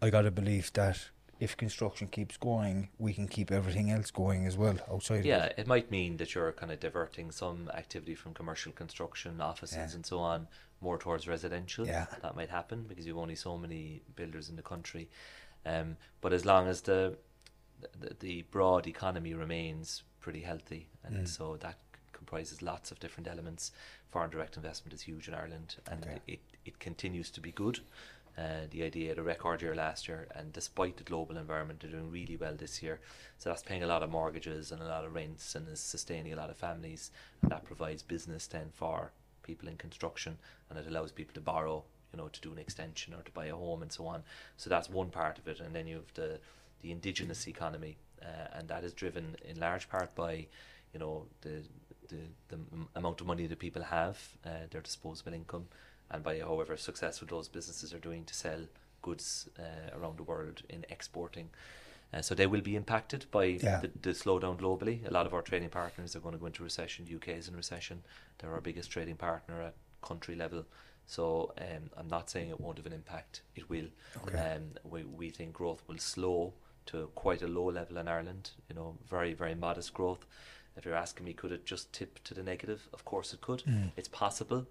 I got a belief that if construction keeps going, we can keep everything else going as well outside Yeah, of it. it might mean that you're kind of diverting some activity from commercial construction, offices, Yeah. and so on, more towards residential. Yeah. That might happen because you've only so many builders in the country. Um, but as long as the, the the broad economy remains pretty healthy, and Mm. so that comprises lots of different elements. Foreign direct investment is huge in Ireland, and Okay. it, it continues to be good. Uh, the idea a record year last year, and despite the global environment, they're doing really well this year. So that's paying a lot of mortgages and a lot of rents, and is sustaining a lot of families, and that provides business then for people in construction, and it allows people to borrow, you know, to do an extension or to buy a home and so on. So that's one part of it, and then you have the the indigenous economy, uh, and that is driven in large part by, you know, the the, the amount of money that people have, uh, their disposable income, and by however successful those businesses are doing to sell goods uh, around the world in exporting. Uh, so they will be impacted by Yeah. the, the slowdown globally. A lot of our trading partners are going to go into recession. UK is in recession. They're our biggest trading partner at country level. So um, I'm not saying it won't have an impact. It will. Um, we, we think growth will slow to quite a low level in Ireland. You know, very very modest growth. If you're asking me, could it just tip to the negative? Of course it could. It's possible,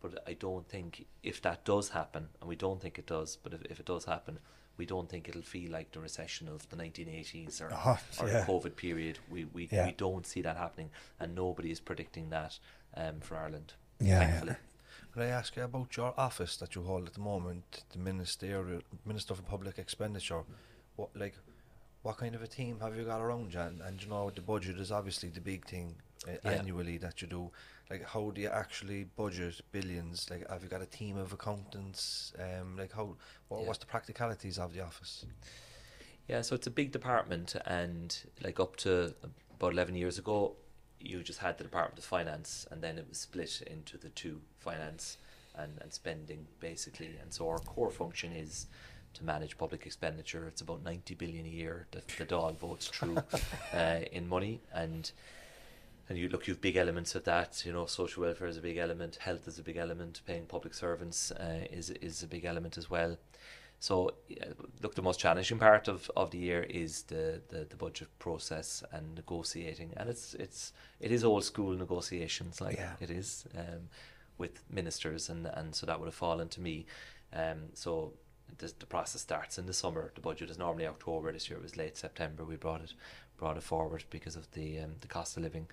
but I don't think if that does happen, and we don't think it does, but if, if it does happen, we don't think it'll feel like the recession of the 1980s or, Oh, or yeah. the COVID period. We we, Yeah. we don't see that happening, and nobody is predicting that um, for Ireland. Yeah, yeah. thankfully. Could I ask you about your office that you hold at the moment, the ministerial Minister for Public Expenditure? What like, what kind of a team have you got around you? And, and you know, the budget is obviously the big thing uh, Yeah. annually that you do. Like, how do you actually budget billions? Like, have you got a team of accountants? Um, like, how? What, Yeah. What's the practicalities of the office? Yeah, so it's a big department, and like up to about 11 years ago, you just had the Department of Finance, and then it was split into the two finance and, and spending basically. And so our core function is to manage public expenditure. It's about 90 billion a year that the Dáil votes through uh, in money, and and you look, you've big elements of that. You know, social welfare is a big element, health is a big element, paying public servants uh, is is a big element as well. So, look, the most challenging part of, of the year is the, the, the budget process and negotiating, and it's it's it is old school negotiations, like Yeah. it is. Um, with ministers, and and so that would have fallen to me. Um, so the, the process starts in the summer. The budget is normally October. This year it was late September. We brought it brought it forward because of the um, the cost of living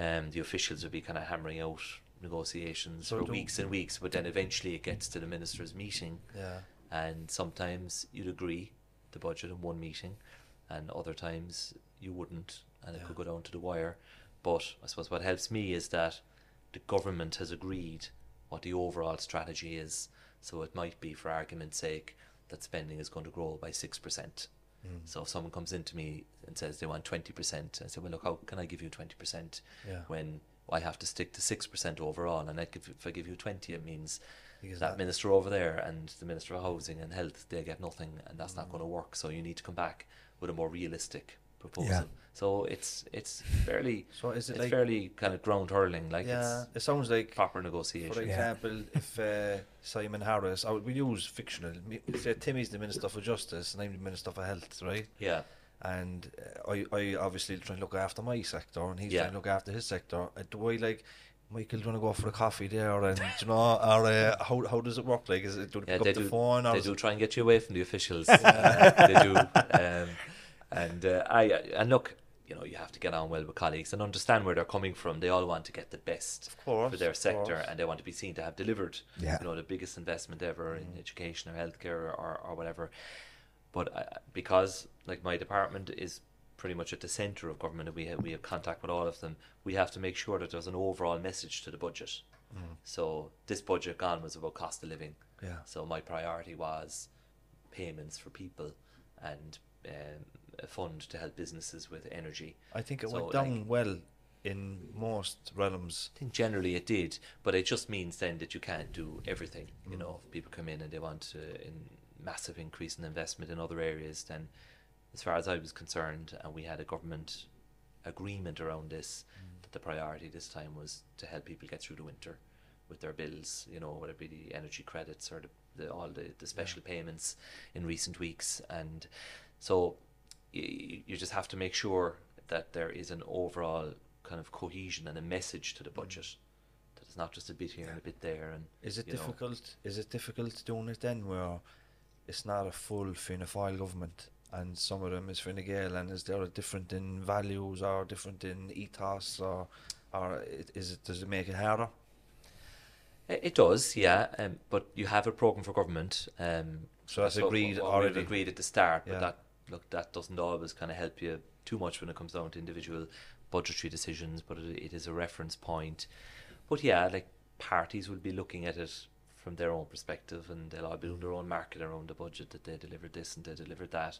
um, the officials would be kind of hammering out negotiations so for weeks and weeks, but then eventually it gets to the ministers' meeting. Yeah. And sometimes you'd agree the budget in one meeting, and other times you wouldn't, and it yeah. could go down to the wire. But I suppose what helps me is that the government has agreed what the overall strategy is. So it might be, for argument's sake, that spending is going to grow by 6%. Mm. So if someone comes in to me and says they want 20%, I say, well, look, how can I give you 20% when I have to stick to 6% overall? And I give, if I give you 20, it means because that, that minister over there and the minister of housing and health, they get nothing and that's mm. not going to work. So you need to come back with a more realistic proposal. Yeah. So it's it's fairly So is it it's like- fairly kind of ground hurling, like yeah, it's it sounds like proper negotiation. For example, if uh, Simon Harris, I would, we use fictional. me- Say Timmy's the Minister for Justice, and I'm the Minister for Health, right? Yeah. And uh, I, I obviously try and look after my sector, and he's Yeah. trying to look after his sector. Uh, do I like? Michael, do you want to go for a coffee there? And you know, or uh, how how does it work? Like, is it do they Yeah, pick they up the do. phone? Or They do it- try and get you away from the officials. Uh, they do. Um, and uh, I and look, you know, you have to get on well with colleagues and understand where they're coming from. They all want to get the best course, for their sector, course. and they want to be seen to have delivered. Yeah. You know, the biggest investment ever Mm. in education or healthcare or, or whatever. But uh, because like my department is pretty much at the centre of government, and we have, we have contact with all of them. We have to make sure that there's an overall message to the budget. So this budget gone was about cost of living. Yeah. So my priority was payments for people and um, a fund to help businesses with energy. I think it So, went like, down well in most realms. I think generally it did, but it just means then that you can't do everything. You know, if people come in and they want a in massive increase in investment in other areas, then as far as I was concerned, and we had a government agreement around this, that the priority this time was to help people get through the winter with their bills, you know, whether it be the energy credits or the, the all the, the special payments in recent weeks. And so you, you just have to make sure that there is an overall kind of cohesion and a message to the budget. That it's not just a bit here and a bit there. And Is it you know, difficult? Is it difficult doing it then, where it's not a full Fianna Fáil government, and some of them is Fine Gael, and is there a different in values or different in ethos, or or is it does it make it harder? It does, yeah, um, but you have a program for government. Um, So that's agreed what- what already. Agreed at the start, but Yeah. that look that doesn't always kind of help you too much when it comes down to individual budgetary decisions. But it, it is a reference point. But yeah, like parties will be looking at it from their own perspective, and they'll all be doing their own market around the budget that they delivered this and they delivered that.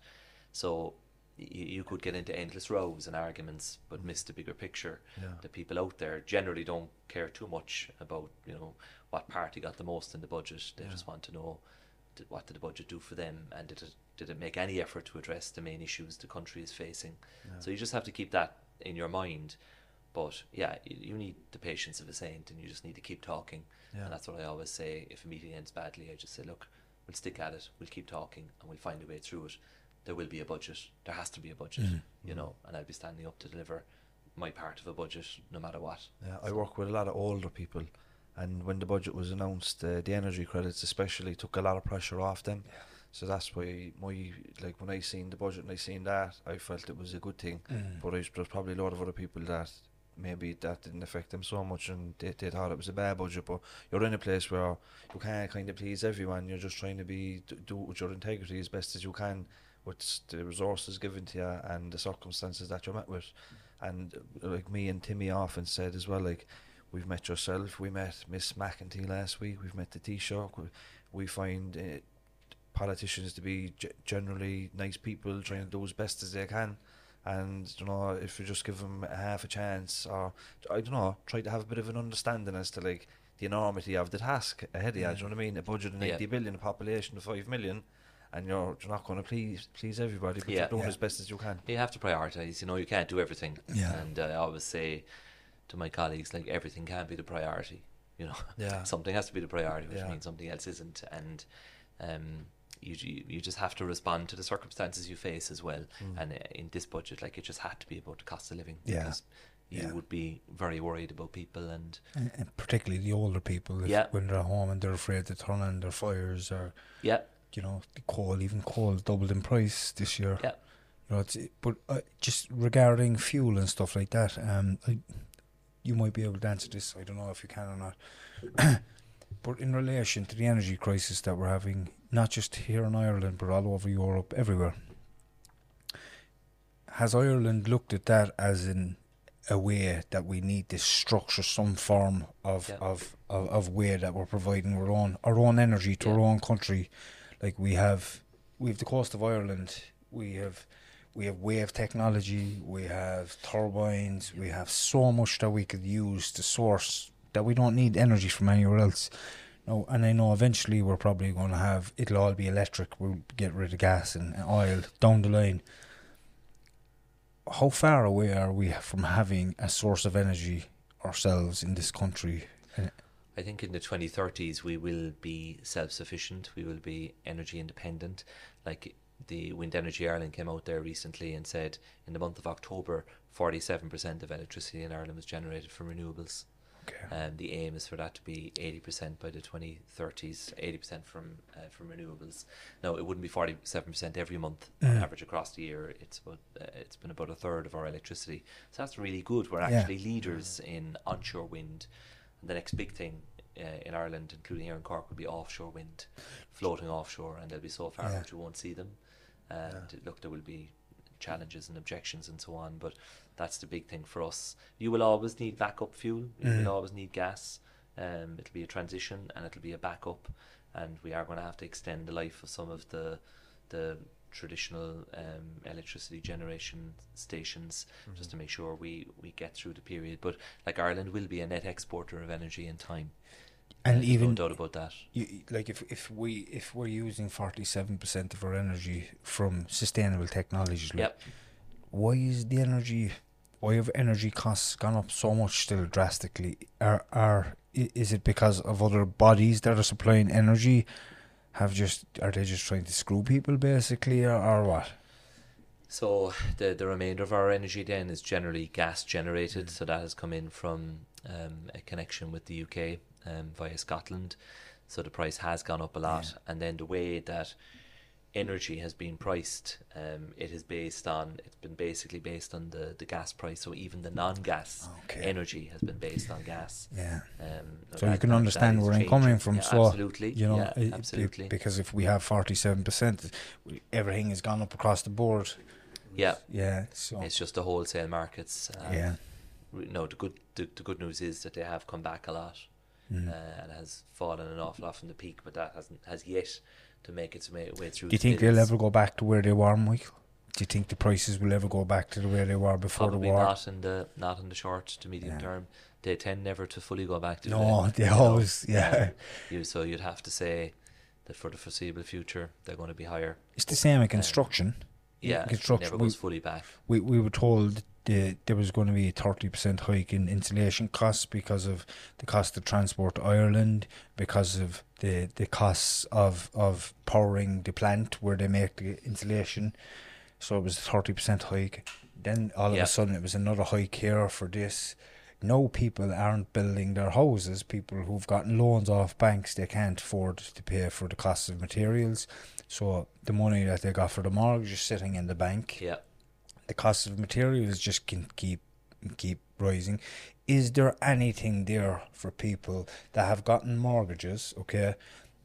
So you, you could get into endless rows and arguments, but miss the bigger picture. Yeah. The people out there generally don't care too much about you know what party got the most in the budget. They just want to know did, what did the budget do for them, and did it did it make any effort to address the main issues the country is facing. So you just have to keep that in your mind. But yeah, you, you need the patience of a saint, and you just need to keep talking. Yeah. And that's what I always say. If a meeting ends badly, I just say, look, we'll stick at it. We'll keep talking, and we'll find a way through it. There will be a budget. There has to be a budget, mm-hmm. you know, mm-hmm. and I'll be standing up to deliver my part of a budget, no matter what. Yeah, I work with a lot of older people, and when the budget was announced, uh, the energy credits especially took a lot of pressure off them. So that's why my like when I seen the budget and I seen that, I felt it was a good thing. But there's probably a lot of other people that maybe that didn't affect them so much, and they, they thought it was a bad budget. But you're in a place where you can't kind of please everyone. You're just trying to be do, do it with your integrity as best as you can, with the resources given to you and the circumstances that you're met with. And uh, like me and Timmy often said as well, like we've met yourself, we met Miss McEntee last week, we've met the Taoiseach. We, we find uh, politicians to be g- generally nice people, trying to do as best as they can. And you know, if you just give them a half a chance, or I don't know, try to have a bit of an understanding as to like the enormity of the task ahead of you. Do you know what I mean? A budget of Yeah. ninety billion, a population of five million, and you're you're not going to please please everybody, but Yeah. you're doing Yeah. as best as you can. You have to prioritize. You know, you can't do everything. Yeah. And uh, I always say to my colleagues, like everything can't be the priority. You know, Yeah. something has to be the priority, which Yeah. means something else isn't. And um, you, you just have to respond to the circumstances you face as well. Mm. And uh, in this budget, like it just had to be about the cost of living. Yeah. Because you Yeah. would be very worried about people and and, and particularly the older people. If, Yeah. When they're at home and they're afraid to turn on their fires or yeah, you know the coal, even coal doubled in price this year. yeah. You know, it's, but uh, just regarding fuel and stuff like that, um, I, you might be able to answer this. I don't know if you can or not. but in relation to the energy crisis that we're having, not just here in Ireland, but all over Europe, everywhere, has Ireland looked at that as in a way that we need to structure some form of Yeah. of, of, of way that we're providing our own our own energy to our own country, like we have we have the coast of Ireland, we have we have wave technology, we have turbines, we have so much that we could use to source that we don't need energy from anywhere else. No, and I know eventually we're probably going to have it'll all be electric. We'll get rid of gas and oil down the line. How far away are we from having a source of energy ourselves in this country? I think in the 2030s we will be self-sufficient. We will be energy independent. Like the Wind Energy Ireland came out there recently and said in the month of October, 47% of electricity in Ireland was generated from renewables. Okay. And the aim is for that to be 80% by the 2030s, 80% from uh, from renewables. Now it wouldn't be 47% every month on Mm. average across the year. It's about uh, it's been about a third of our electricity. So that's really good. We're Yeah. actually leaders in onshore wind. And the next big thing uh, in Ireland, including here in Cork, would be offshore wind, floating offshore, and they'll be so far Yeah. out you won't see them. And look, there will be challenges and objections and so on, but that's the big thing for us. You will always need backup fuel. You Mm. will always need gas. Um, it'll be a transition and it'll be a backup, and we are going to have to extend the life of some of the the traditional um, electricity generation stations just to make sure we, we get through the period. But like Ireland will be a net exporter of energy in time. And there's even no doubt about that. you, like if if we if we're using forty seven percent of our energy from sustainable technologies, like, Yep. why is the energy why have energy costs gone up so much still drastically? Are are is it because of other bodies that are supplying energy? Have just are they just trying to screw people basically, or, or what? So the the remainder of our energy then is generally gas generated. So that has come in from um, a connection with the UK um, via Scotland. So the price has gone up a lot, and then the way that energy has been priced, um, it is based on it's been basically based on the, the gas price. So even the non-gas Okay. energy has been based on gas. Yeah. Um, So you can understand where I'm coming from. Yeah, so absolutely, you know, yeah, it- it- absolutely. because if we have forty seven percent, everything has gone up across the board. yeah, Yeah. So it's just the wholesale markets. Um, yeah. no, the good the, the good news is that they have come back a lot Mm. uh, and has fallen an awful lot from the peak, but that hasn't has yet to make its way through. Do you think they'll ever go back to where they were, Michael? Do you think the prices will ever go back to the way they were before Probably the war? not in the not in the short to medium Yeah. term. They tend never to fully go back to. No, the, they you know, always- yeah. You so you'd have to say that for the foreseeable future they're going to be higher. It's the same in construction. Yeah, construction. never we, fully back. we we were told the, there was going to be a thirty percent hike in insulation costs because of the cost of transport to Ireland, because of the the costs of of powering the plant where they make the insulation. So it was a thirty percent hike. Then all of a sudden it was another hike here for this. No people aren't building their houses. People who've gotten loans off banks, they can't afford to pay for the cost of materials. So the money that they got for the mortgage is sitting in the bank Yeah. the cost of materials just can keep keep rising. Is there anything there for people that have gotten mortgages, okay,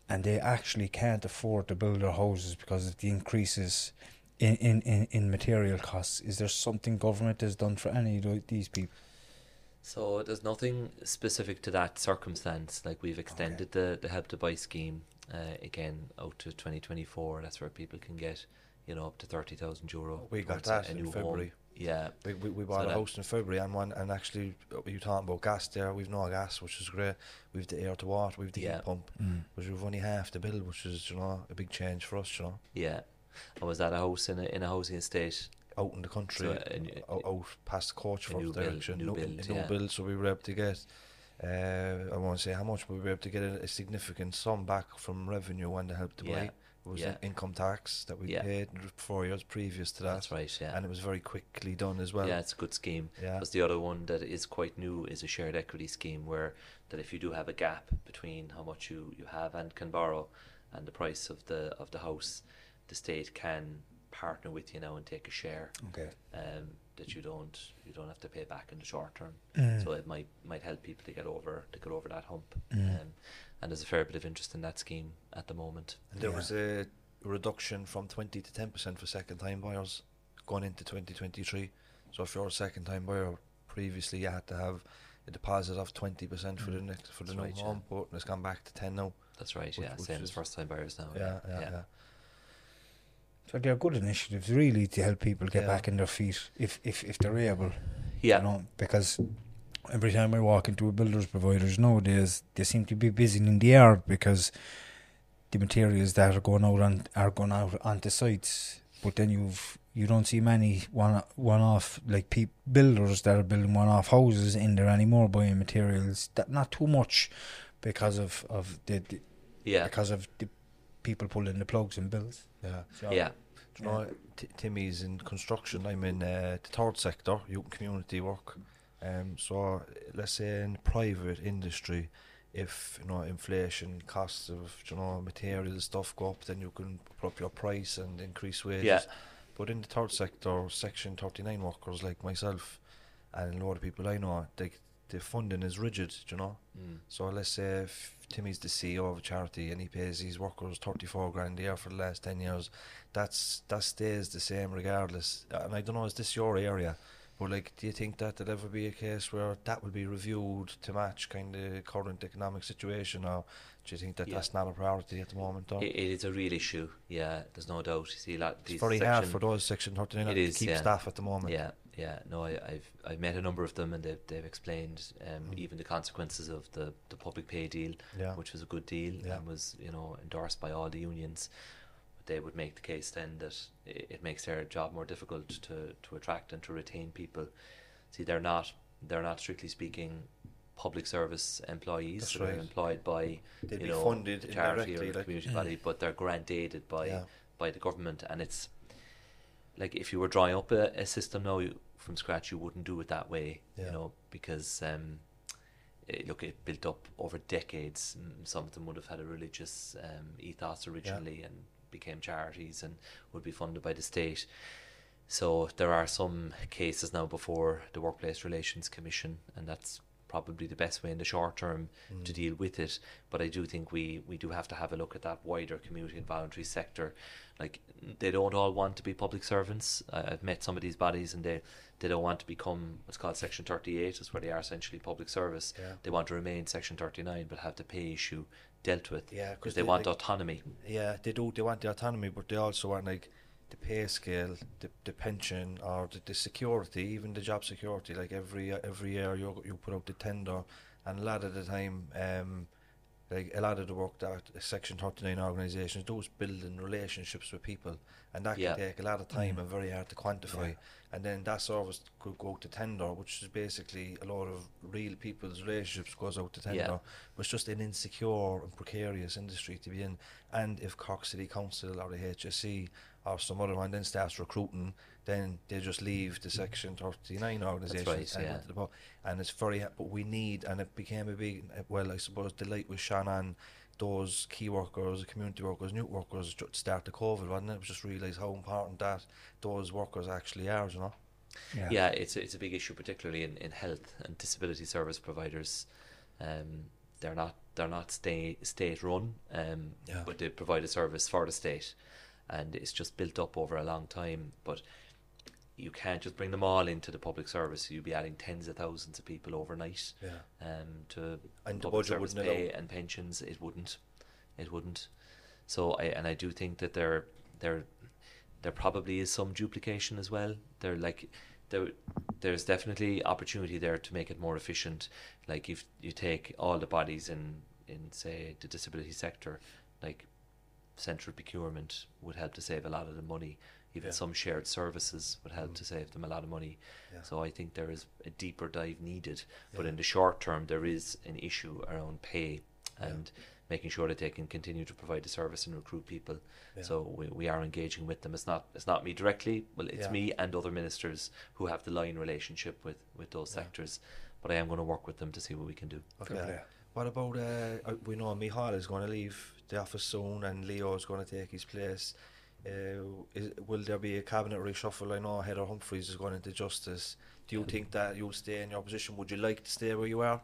and they actually can't afford to build their houses because of the increases in, in, in, in material costs? Is there something government has done for any of these people? So there's nothing specific to that circumstance. Like we've extended the, the help to buy scheme uh, again out to 2024. That's where people can get, you know, up to 30,000 euro. We got towards a- that in new home. February. Yeah. We, we, we bought So a that- house in February and one and actually uh, you talking about gas there, we've no gas, which is great. We've the air to water, we've the Yeah. heat pump, Mm. which we've only half the bill, which is, you know, a big change for us, you know. Yeah. And was that a house in a, in a housing estate? Out in the country, So, uh, out, out past the coach a for new build- direction, new no, build, a new yeah. build, so we were able to get uh, I won't say how much, but we were able to get a, a significant sum back from revenue and the help to Yeah. buy It was Yeah. income tax that we Yeah. paid four years previous to that. That's right, yeah. And it was very quickly done as well. yeah, it's a good scheme. Yeah. The other one that is quite new is a shared equity scheme where that if you do have a gap between how much you, you have and can borrow and the price of the of the house, the state can partner with you now and take a share. Okay. Um, that you don't you don't have to pay back in the short term. Mm. So it might might help people to get over to get over that hump. Mm. Um, and there's a fair bit of interest in that scheme at the moment. And there Yeah. was a reduction from 20 to 10% for second time buyers going into 2023. So if you're a second time buyer, previously you had to have a deposit of 20% for the next for the Mm. New right, yeah. home, but it's gone back to 10 now. That's right, Which- yeah. which Same as first time buyers now. Yeah, yeah, yeah. So they're good initiatives, really, to help people get Yeah. back in their feet if if, if they're able. Yeah. You know, because every time I walk into a builder's providers nowadays, they seem to be busy in the yard because the materials that are going out on are going out onto sites. But then you've you don't see many one one off like peop, builders that are building one off houses in there anymore buying materials. That not too much because of of the, the Yeah. because of the people pulling the plugs and bills. Yeah. So, Yeah. Do you know, T- Timmy's in construction. I'm in uh, the third sector, youth and community work. Um, so let's say in private industry, if you know inflation, costs of you know materials stuff go up, then you can put up your price and increase wages. Yeah. But in the third sector, Section 39 workers like myself, and a lot of people I know, they, the funding is rigid. do You know. Mm. So let's say if Timmy's the CEO of a charity and he pays his workers thirty four grand a year for the last ten years, that's that stays the same regardless. And I don't know, is this your area? But like, do you think that there'll ever be a case where that will be reviewed to match kind of current economic situation, or do you think that Yeah. that's not a priority at the moment? Or? It, it is a real issue. Yeah, there's no doubt. You see, lot it's very hard for those Section It to is, keep yeah. staff at the moment. Yeah, yeah. No, I, I've I've met a number of them, and they've they've explained um, even the consequences of the, the public pay deal, Mm. Yeah. which was a good deal Yeah. and was you know endorsed by all the unions. But they would make the case then that it, it makes their job more difficult to to attract and to retain people. See, they're not they're not strictly speaking public service employees. That's so They're employed by They'd you be know funded charity or the like- community body, but they're grant aided by Yeah. by the government, and it's like if you were drawing up a, a system now you, from scratch, you wouldn't do it that way, Yeah. you know, because um, it, look, it built up over decades. Mm, Some of them would have had a religious um, ethos originally and became charities and would be funded by the state. So there are some cases now before the Workplace Relations Commission, and that's probably the best way in the short term to deal with it. But I do think we, we do have to have a look at that wider community and voluntary sector. Like they don't all want to be public servants. I, I've met some of these bodies, and they they don't want to become what's called Section Thirty Eight, is where they are essentially public service. Yeah. They want to remain Section Thirty Nine, but have the pay issue dealt with. Yeah, 'cause because they, they- want like- autonomy. Yeah, they do. They want the autonomy, but they also want like the pay scale, the, the pension, or the, the security, even the job security. Like every every year, you you put out the tender, and a lot of the time, um, like a lot of the work that Section Thirty Nine organisations do is building relationships with people, and that Yeah. can take a lot of time mm. and very hard to quantify. And then that service could go to tender, which is basically a lot of real people's relationships goes out to tender. Yeah. But it's just an insecure and precarious industry to be in. And if Cork City Council or the HSE or some other one then starts recruiting, then they just leave the Section 39 organisations. right, and yeah. the pub. And it's very, but we need, and it became a big, well, I suppose the light was shone on those key workers, community workers, new workers ju- start the COVID, wasn't it? It was just realise how important that those workers actually are, you know? Yeah. Yeah, it's a, it's a big issue, particularly in, in health and disability service providers. Um, they're not they're not state state run, um, Yeah. but they provide a service for the state, and it's just built up over a long time. But you can't just bring them all into the public service. You'd be adding tens of thousands of people overnight. Yeah. Um, to And the public budget service pay allow- and pensions, it wouldn't, it wouldn't. So I and I do think that there there there probably is some duplication as well. There like there there's definitely opportunity there to make it more efficient. Like if you take all the bodies in in say the disability sector, like central procurement would help to save a lot of the money. Even Yeah. some shared services would help to save them a lot of money. Yeah. So I think there is a deeper dive needed. But in the short term, there is an issue around pay, and making sure that they can continue to provide the service and recruit people. So we, we are engaging with them. It's not it's not me directly. Well, it's Yeah. me and other ministers who have the line relationship with with those sectors. But I am going to work with them to see what we can do. Okay. What about uh, uh, we know Micheál is going to leave the office soon, and Leo is going to take his place. Uh, is, will there be a cabinet reshuffle? I know Heather Humphreys is going into justice. Do you think that you'll stay in your position? Would you like to stay where you are?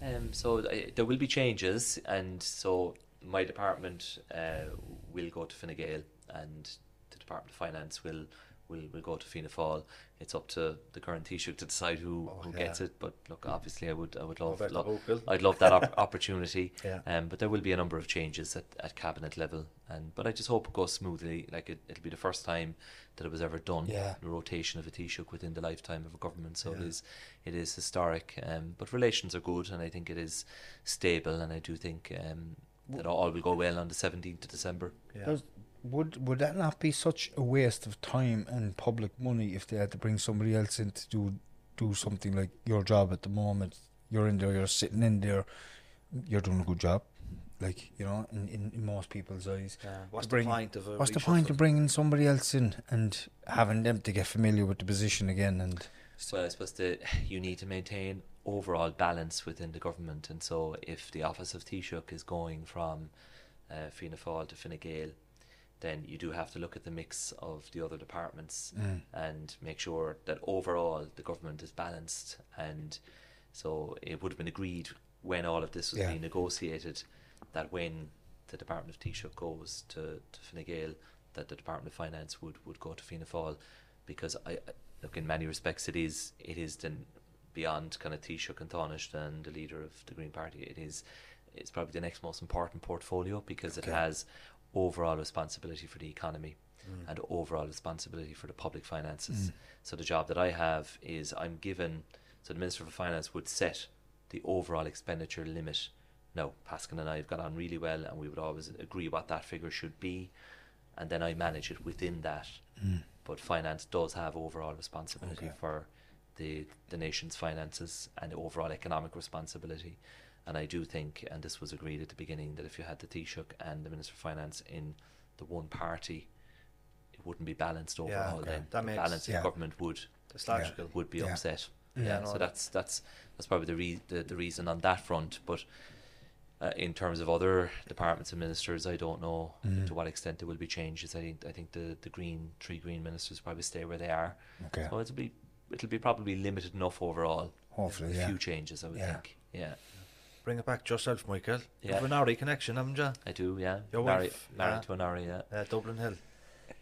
Um, so uh, there will be changes, and so my department uh, will go to Fine Gael, and the Department of Finance will will, will go to Fianna Fáil. It's up to the current Taoiseach to decide who, Oh, who yeah. gets it. But look, obviously, I would I would love, Roberto lo- Buchel. I'd love that op- opportunity. Yeah. Um, but there will be a number of changes at, at cabinet level, and but I just hope it goes smoothly. Like it, it'll be the first time that it was ever done. Yeah. The rotation of a Taoiseach within the lifetime of a government. So it Yeah. is it is historic. Um, but relations are good, and I think it is stable, and I do think um, that all will go well on the seventeenth of December. Yeah. Does, would would that not be such a waste of time and public money if they had to bring somebody else in to do do something like your job at the moment? You're in there, you're sitting in there, you're doing a good job, like you know, in, in, in most people's eyes. Yeah. What's To the point of a What's the point of bringing somebody else in and having them to get familiar with the position again? And Well, I suppose the, you need to maintain overall balance within the government, and so if the office of Taoiseach is going from uh, Fianna Fáil to Fine Gael, then you do have to look at the mix of the other departments mm. and make sure that overall the government is balanced. And so it would have been agreed when all of this was Yeah. being negotiated that when the Department of Taoiseach goes to, to Fine Gael, that the Department of Finance would, would go to Fianna Fáil because I, I look in many respects it is it is then beyond kind of Taoiseach and Taoiseach and the leader of the Green Party it is it's probably the next most important portfolio because it has overall responsibility for the economy mm. and overall responsibility for the public finances mm. so the job that I have is I'm given so the Minister for Finance would set the overall expenditure limit now Paschal and I have got on really well and we would always agree what that figure should be and then I manage it within that. Mm. But finance does have overall responsibility Okay. for the the nation's finances and overall economic responsibility. And I do think, and this was agreed at the beginning, that if you had the Taoiseach and the Minister of Finance in the one party, it wouldn't be balanced overall. okay. Then That the makes- balance yeah. of government would It's logical. would be Yeah. upset. Yeah, Yeah, no, so that's that's that's probably the, re- the the reason on that front. But uh, in terms of other departments and ministers, I don't know Mm. to what extent there will be changes. I think I think the, the green three green ministers probably stay where they are. Okay. So it'll be it'll be probably limited enough overall. Hopefully, a yeah. few changes, I would Yeah. think. Yeah, Bring it back to yourself, Michael. Yeah. You Yeah. have a Norrie connection, haven't you? I do. Yeah, Your married wife, married yeah. to a Norrie. Yeah, Uh, Dublin Hill.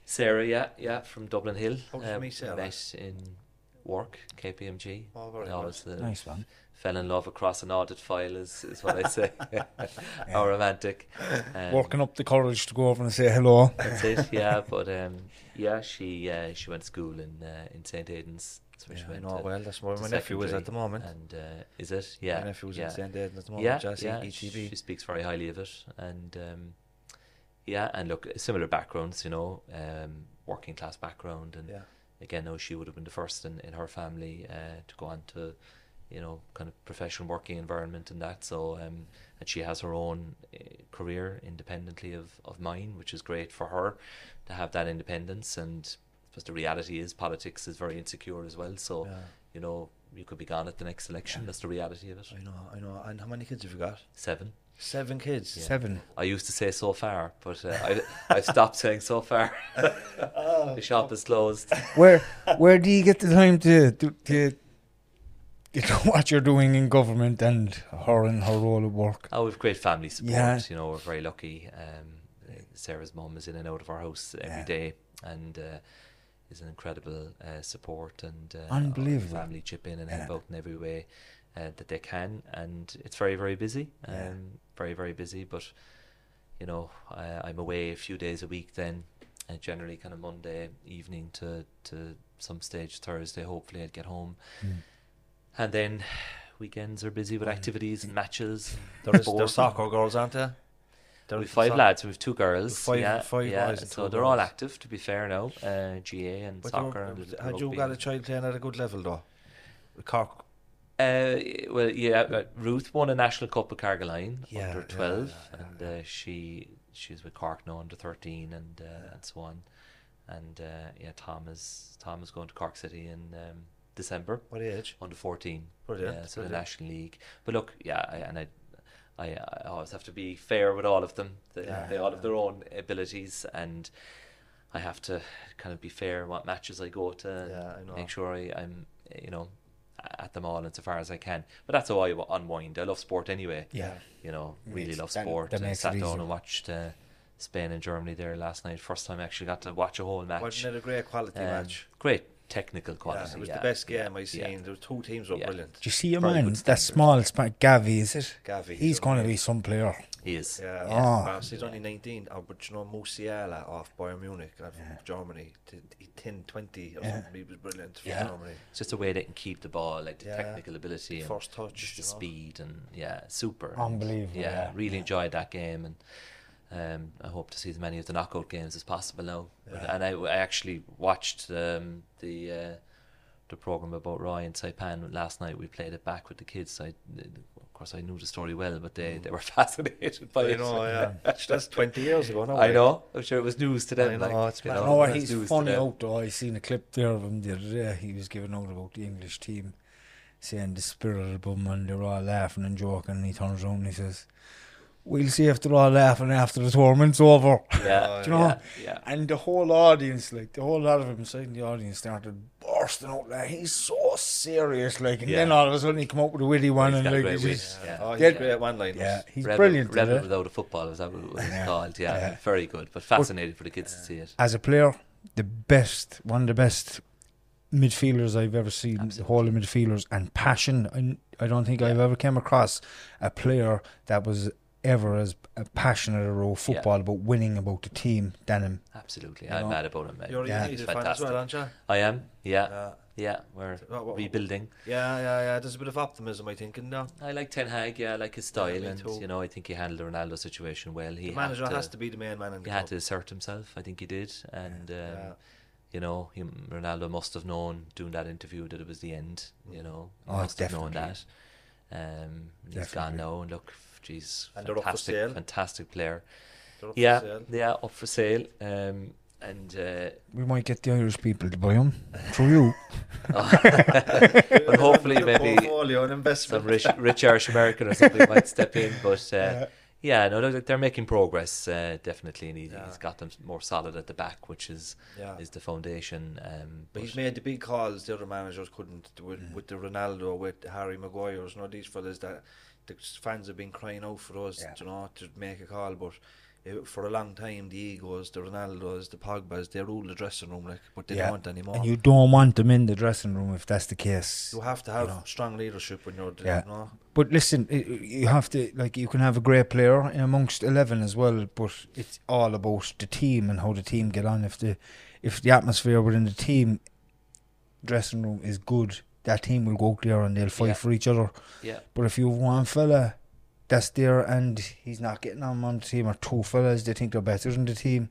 Sarah. Yeah, yeah, from Dublin Hill. How Um, meet Sarah? Met in work, KPMG. Oh, very I always, good. uh, nice one. fell in love across an audit file is, is what I say. How romantic. Um, Working up the courage to go over and say hello. That's it, yeah. But um, yeah, she uh, she went to school in uh, in St Aidan's. That's where Yeah, she went. know to- well. That's where my nephew is at the moment. And uh, is it? Yeah. My nephew was yeah. in St. Aidan at the moment. Yeah, Jesse, yeah. She speaks very highly of it, and um, yeah, and look, similar backgrounds, you know, um, working class background, and Yeah. again, no, she would have been the first in, in her family uh, to go on to, you know, kind of professional working environment and that. So, um, and she has her own uh, career independently of, of mine, which is great for her to have that independence. And because the reality is, politics is very insecure as well. So, Yeah. you know, you could be gone at the next election. That's the reality of it. I know, I know. And how many kids have you got? Seven. Seven kids. Seven. I used to say so far, but uh, I, I've stopped saying so far. the shop is closed. Where where do you get the time to to, to you know what you're doing in government and her and her role at work? Oh, we've great family support. Yeah. You know, we're very lucky. Um, Sarah's mum is in and out of our house every Yeah. day, and uh, is an incredible uh, support and uh, Unbelievable. family chip in and Yeah. help out in every way uh, that they can, and it's very very busy. Um, Yeah. very very busy, but you know, I, I'm away a few days a week then. Uh, generally, kind of Monday evening to to some stage Thursday. Hopefully, I'd get home, Hmm. and then weekends are busy with activities and matches. There is, there's soccer girls, aren't there? There We've five lads. We've two girls. Five- yeah, five yeah. so they're all active. To be fair, now uh, GAA and But soccer. and had you got a child playing at a good level though? Cork. Uh, well, yeah, uh, Ruth won a national cup with Carrigaline Yeah, under twelve, yeah, yeah, and uh, she she's with Cork now under thirteen, and uh, and so on. And uh, yeah, Tom is Tom is going to Cork City in um, December. What age? Under fourteen. Brilliant, Yeah, so the. National League. But look, yeah, I, and I. I, I always have to be fair with all of them. They, Yeah, they all have their own abilities, and I have to kind of be fair in what matches I go to. Yeah, I know. Make sure I, I'm, you know, at them all insofar as I can. But that's how I unwind. I love sport anyway. Yeah. You know, really Makes- love sport. that and makes it sat down easier. and watched uh, Spain and Germany there last night. First time I actually got to watch a whole match. Wasn't it a great quality Um, match? Great technical quality. Yeah, it was yeah, the best yeah, game I've seen. yeah. There were two teams were Yeah. brilliant. Do you see your Very man? good That small, spa- Gavi, is it? Gavi, He's he's going to be some player. He is. Yeah, Oh. yeah. Ah. he's only 19. Oh, but you know, Musiala off Bayern Munich, from Germany, t- he 10, 20 or Yeah. something. He was brilliant for Yeah. Germany. It's just the way they can keep the ball, like the Yeah. technical ability, and First touch, the you know. speed, and yeah, super. Unbelievable, Yeah, yeah, really yeah. enjoyed that game, and um, I hope to see as many of the knockout games as possible now. And I, I actually watched um, the uh, the program about Roy and Saipan last night. We played it back with the kids. I, of course, I knew the story well, but they, they were fascinated by I it. know, yeah. That's 20 years ago now. I like. know. I'm sure it was news to them. I know, like, it's you know, You know what? it was He's funny them. out though. I seen a clip there of him the other day. He was giving out about the English team, saying the spirit of them, and they're all laughing and joking. And he turns around and he says, "We'll see if they're all laughing after the tournament's over." Yeah, Do you know? yeah, yeah. And the whole audience, like the whole lot of them inside in the audience, started bursting out. Like he's so serious, like, and Yeah. then all of a sudden he come up with a witty one, He's and got like, great he's wit, just, yeah. Oh, he's Yeah. great one line. yeah, he's Rebel, brilliant. at Rebel it. without a football is that what it was Yeah. called? Yeah, Yeah. very good, but fascinating for the kids to see it. as a player, the best, one of the best midfielders I've ever seen. The whole of midfielders and passion. I, I don't think I've ever came across a player that was ever as passionate about football, about winning, about the team than him. Absolutely, You I'm know? mad about him. mate. You're a Yeah. He's fan as fantastic. well, aren't you? I am. Yeah, Yeah. yeah. We're What- what- rebuilding. Yeah, yeah, yeah. There's a bit of optimism, I think, in there. I like Ten Hag. Yeah, I like his style, me and too. you know, I think he handled the Ronaldo situation well. He The manager to, has to be the main man in the He had to assert himself. I think he did, and um, yeah. you know, he, Ronaldo must have known doing that interview that it was the end. You know, he Oh, must have known that. Um, he's gone now, and look, geez, And up for fantastic, sale. fantastic player. They're up for Yeah, sale. yeah, up for sale. Um, and uh, We might get the Irish people to buy him through you. but hopefully maybe some rich, rich Irish American or something might step in. But uh, yeah, no, they're, they're making progress uh, definitely, and he, he's got them more solid at the back, which is Yeah. is the foundation. Um, But he's made the big calls the other managers couldn't do with, with the Ronaldo, with Harry Maguire's, you know, these fellas that the fans have been crying out for us, Yeah. you know, to make a call. But uh, for a long time, the egos, the Ronaldos, the Pogbas, they rule the dressing room, like, but they don't want anymore. And you don't want them in the dressing room if that's the case. You have to have know. strong leadership when you're, Yeah. you know. But listen, you have to like you can have a great player in amongst eleven as well, but it's all about the team and how the team get on. If the if the atmosphere within the team dressing room is good, that team will go out there and they'll fight Yeah. for each other. yeah, But if you have one fella that's there and he's not getting on on the team, or two fellas they think they're better than the team,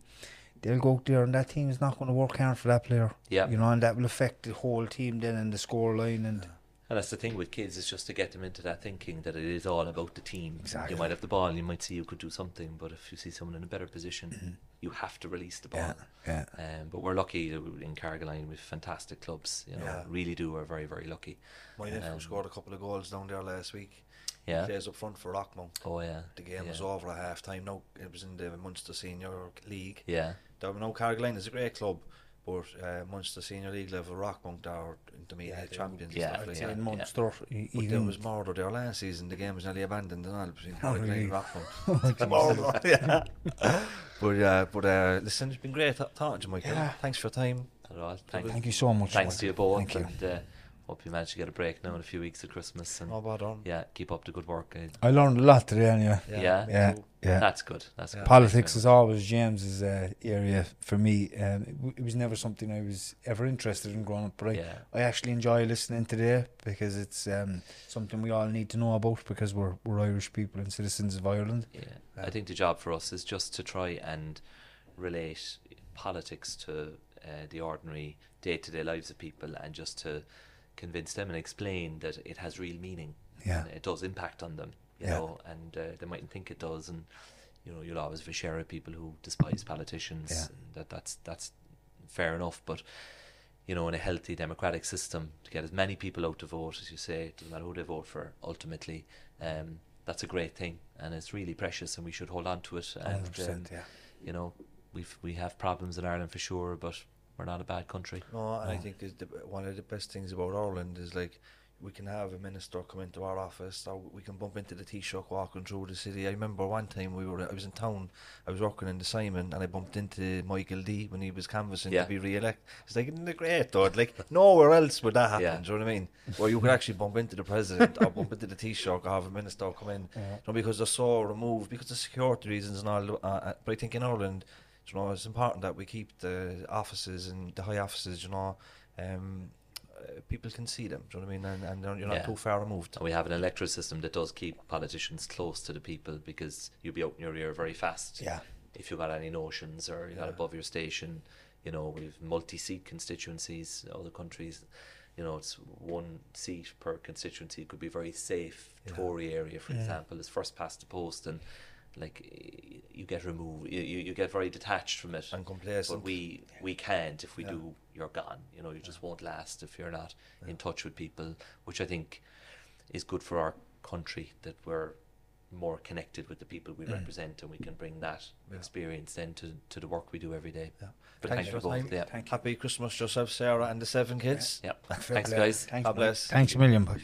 they'll go out there and that team is not going to work hard for that player. Yeah. you know, and that will affect the whole team then and the score line and. And that's the thing with kids is just to get them into that thinking that it is all about the team. Exactly. You might have the ball, and you might see you could do something, but if you see someone in a better position, you have to release the ball. Mm-hmm. Yeah, Um, but we're lucky that we- in Carrigaline with fantastic clubs. You know, Yeah. really do. We're very very lucky. My nephew Um, scored a couple of goals down there last week. Yeah. He plays up front for Rockmount. Oh yeah. The game yeah. was over at half time. No, it was in the Munster Senior League. Yeah. There were no Carrigaline is a great club, but uh, Munster Senior League level Rockmount are intermediate champions. yeah, and stuff like yeah, in Munster, e- But there was murder there last season. The game was nearly abandoned and all between Oh, Carrigaline really? and Rockmount. Murder, yeah. But uh, but uh, listen, it's been great talking to you, Michael. Yeah. Thanks for your time. Not at. Thank, Thank you so much. Thanks to you both. Thank you. Uh, hope you manage to get a break now in a few weeks of Christmas. And No bother. yeah, keep up the good work. I learned a lot today, anyway. yeah. Yeah, yeah. That's good. That's good. Politics is always James's uh, area for me. Um, it, w- it was never something I was ever interested in growing up, but I, Yeah. I actually enjoy listening today because it's um, something we all need to know about because we're we're Irish people and citizens of Ireland. Yeah, I think the job for us is just to try and relate politics to uh, the ordinary day-to-day lives of people, and just to convince them and explain that it has real meaning. Yeah. And it does impact on them, you Yeah. know, and uh, they mightn't think it does. And you know, you'll always have a share of people who despise politicians. Yeah. And that that's that's fair enough, but you know, in a healthy democratic system, to get as many people out to vote, as you say, it doesn't matter who they vote for, ultimately, um, that's a great thing, and it's really precious, and we should hold on to it. And 100%, um, yeah. you know, we've we have problems in Ireland for sure, but we're not a bad country. No, and I think is the, one of the best things about Ireland is like we can have a minister come into our office, or we can bump into the Taoiseach walking through the city. I remember one time we were, I was in town, I was working in the Simon, and I bumped into Michael D when he was canvassing Yeah. to be re-elected. It's like, isn't it great, though? Like nowhere else would that happen. Yeah. Do you know what I mean? Where you could actually bump into the president or bump into the Taoiseach or have a minister come in, you know, because they're so removed because of security reasons and all. Uh, uh, but I think in Ireland, you know, it's important that we keep the offices and the high offices, you know, um, uh, people can see them. Do you know what I mean? And, and you're not Yeah. too far removed. And we have an electoral system that does keep politicians close to the people because you'll be out in your ear very fast. Yeah. If you've got any notions or you got above your station, you know, we've multi-seat constituencies. Other countries, you know, it's one seat per constituency. It could be very safe. Tory area, for example, is first past the post, and like you get removed, you, you, you get very detached from it And complacent. But we we can't. If we do, you're gone. You know, you just won't last if you're not in touch with people, which I think is good for our country that we're more connected with the people we mm. represent and we can bring that experience then to, to the work we do every day. Yeah. But Thanks thank for you your both. time. Yeah. Happy Christmas yourself, Sarah, and the seven kids. Yep. Fair Thanks, guys. Thanks, God bless. Thanks a million, Bush.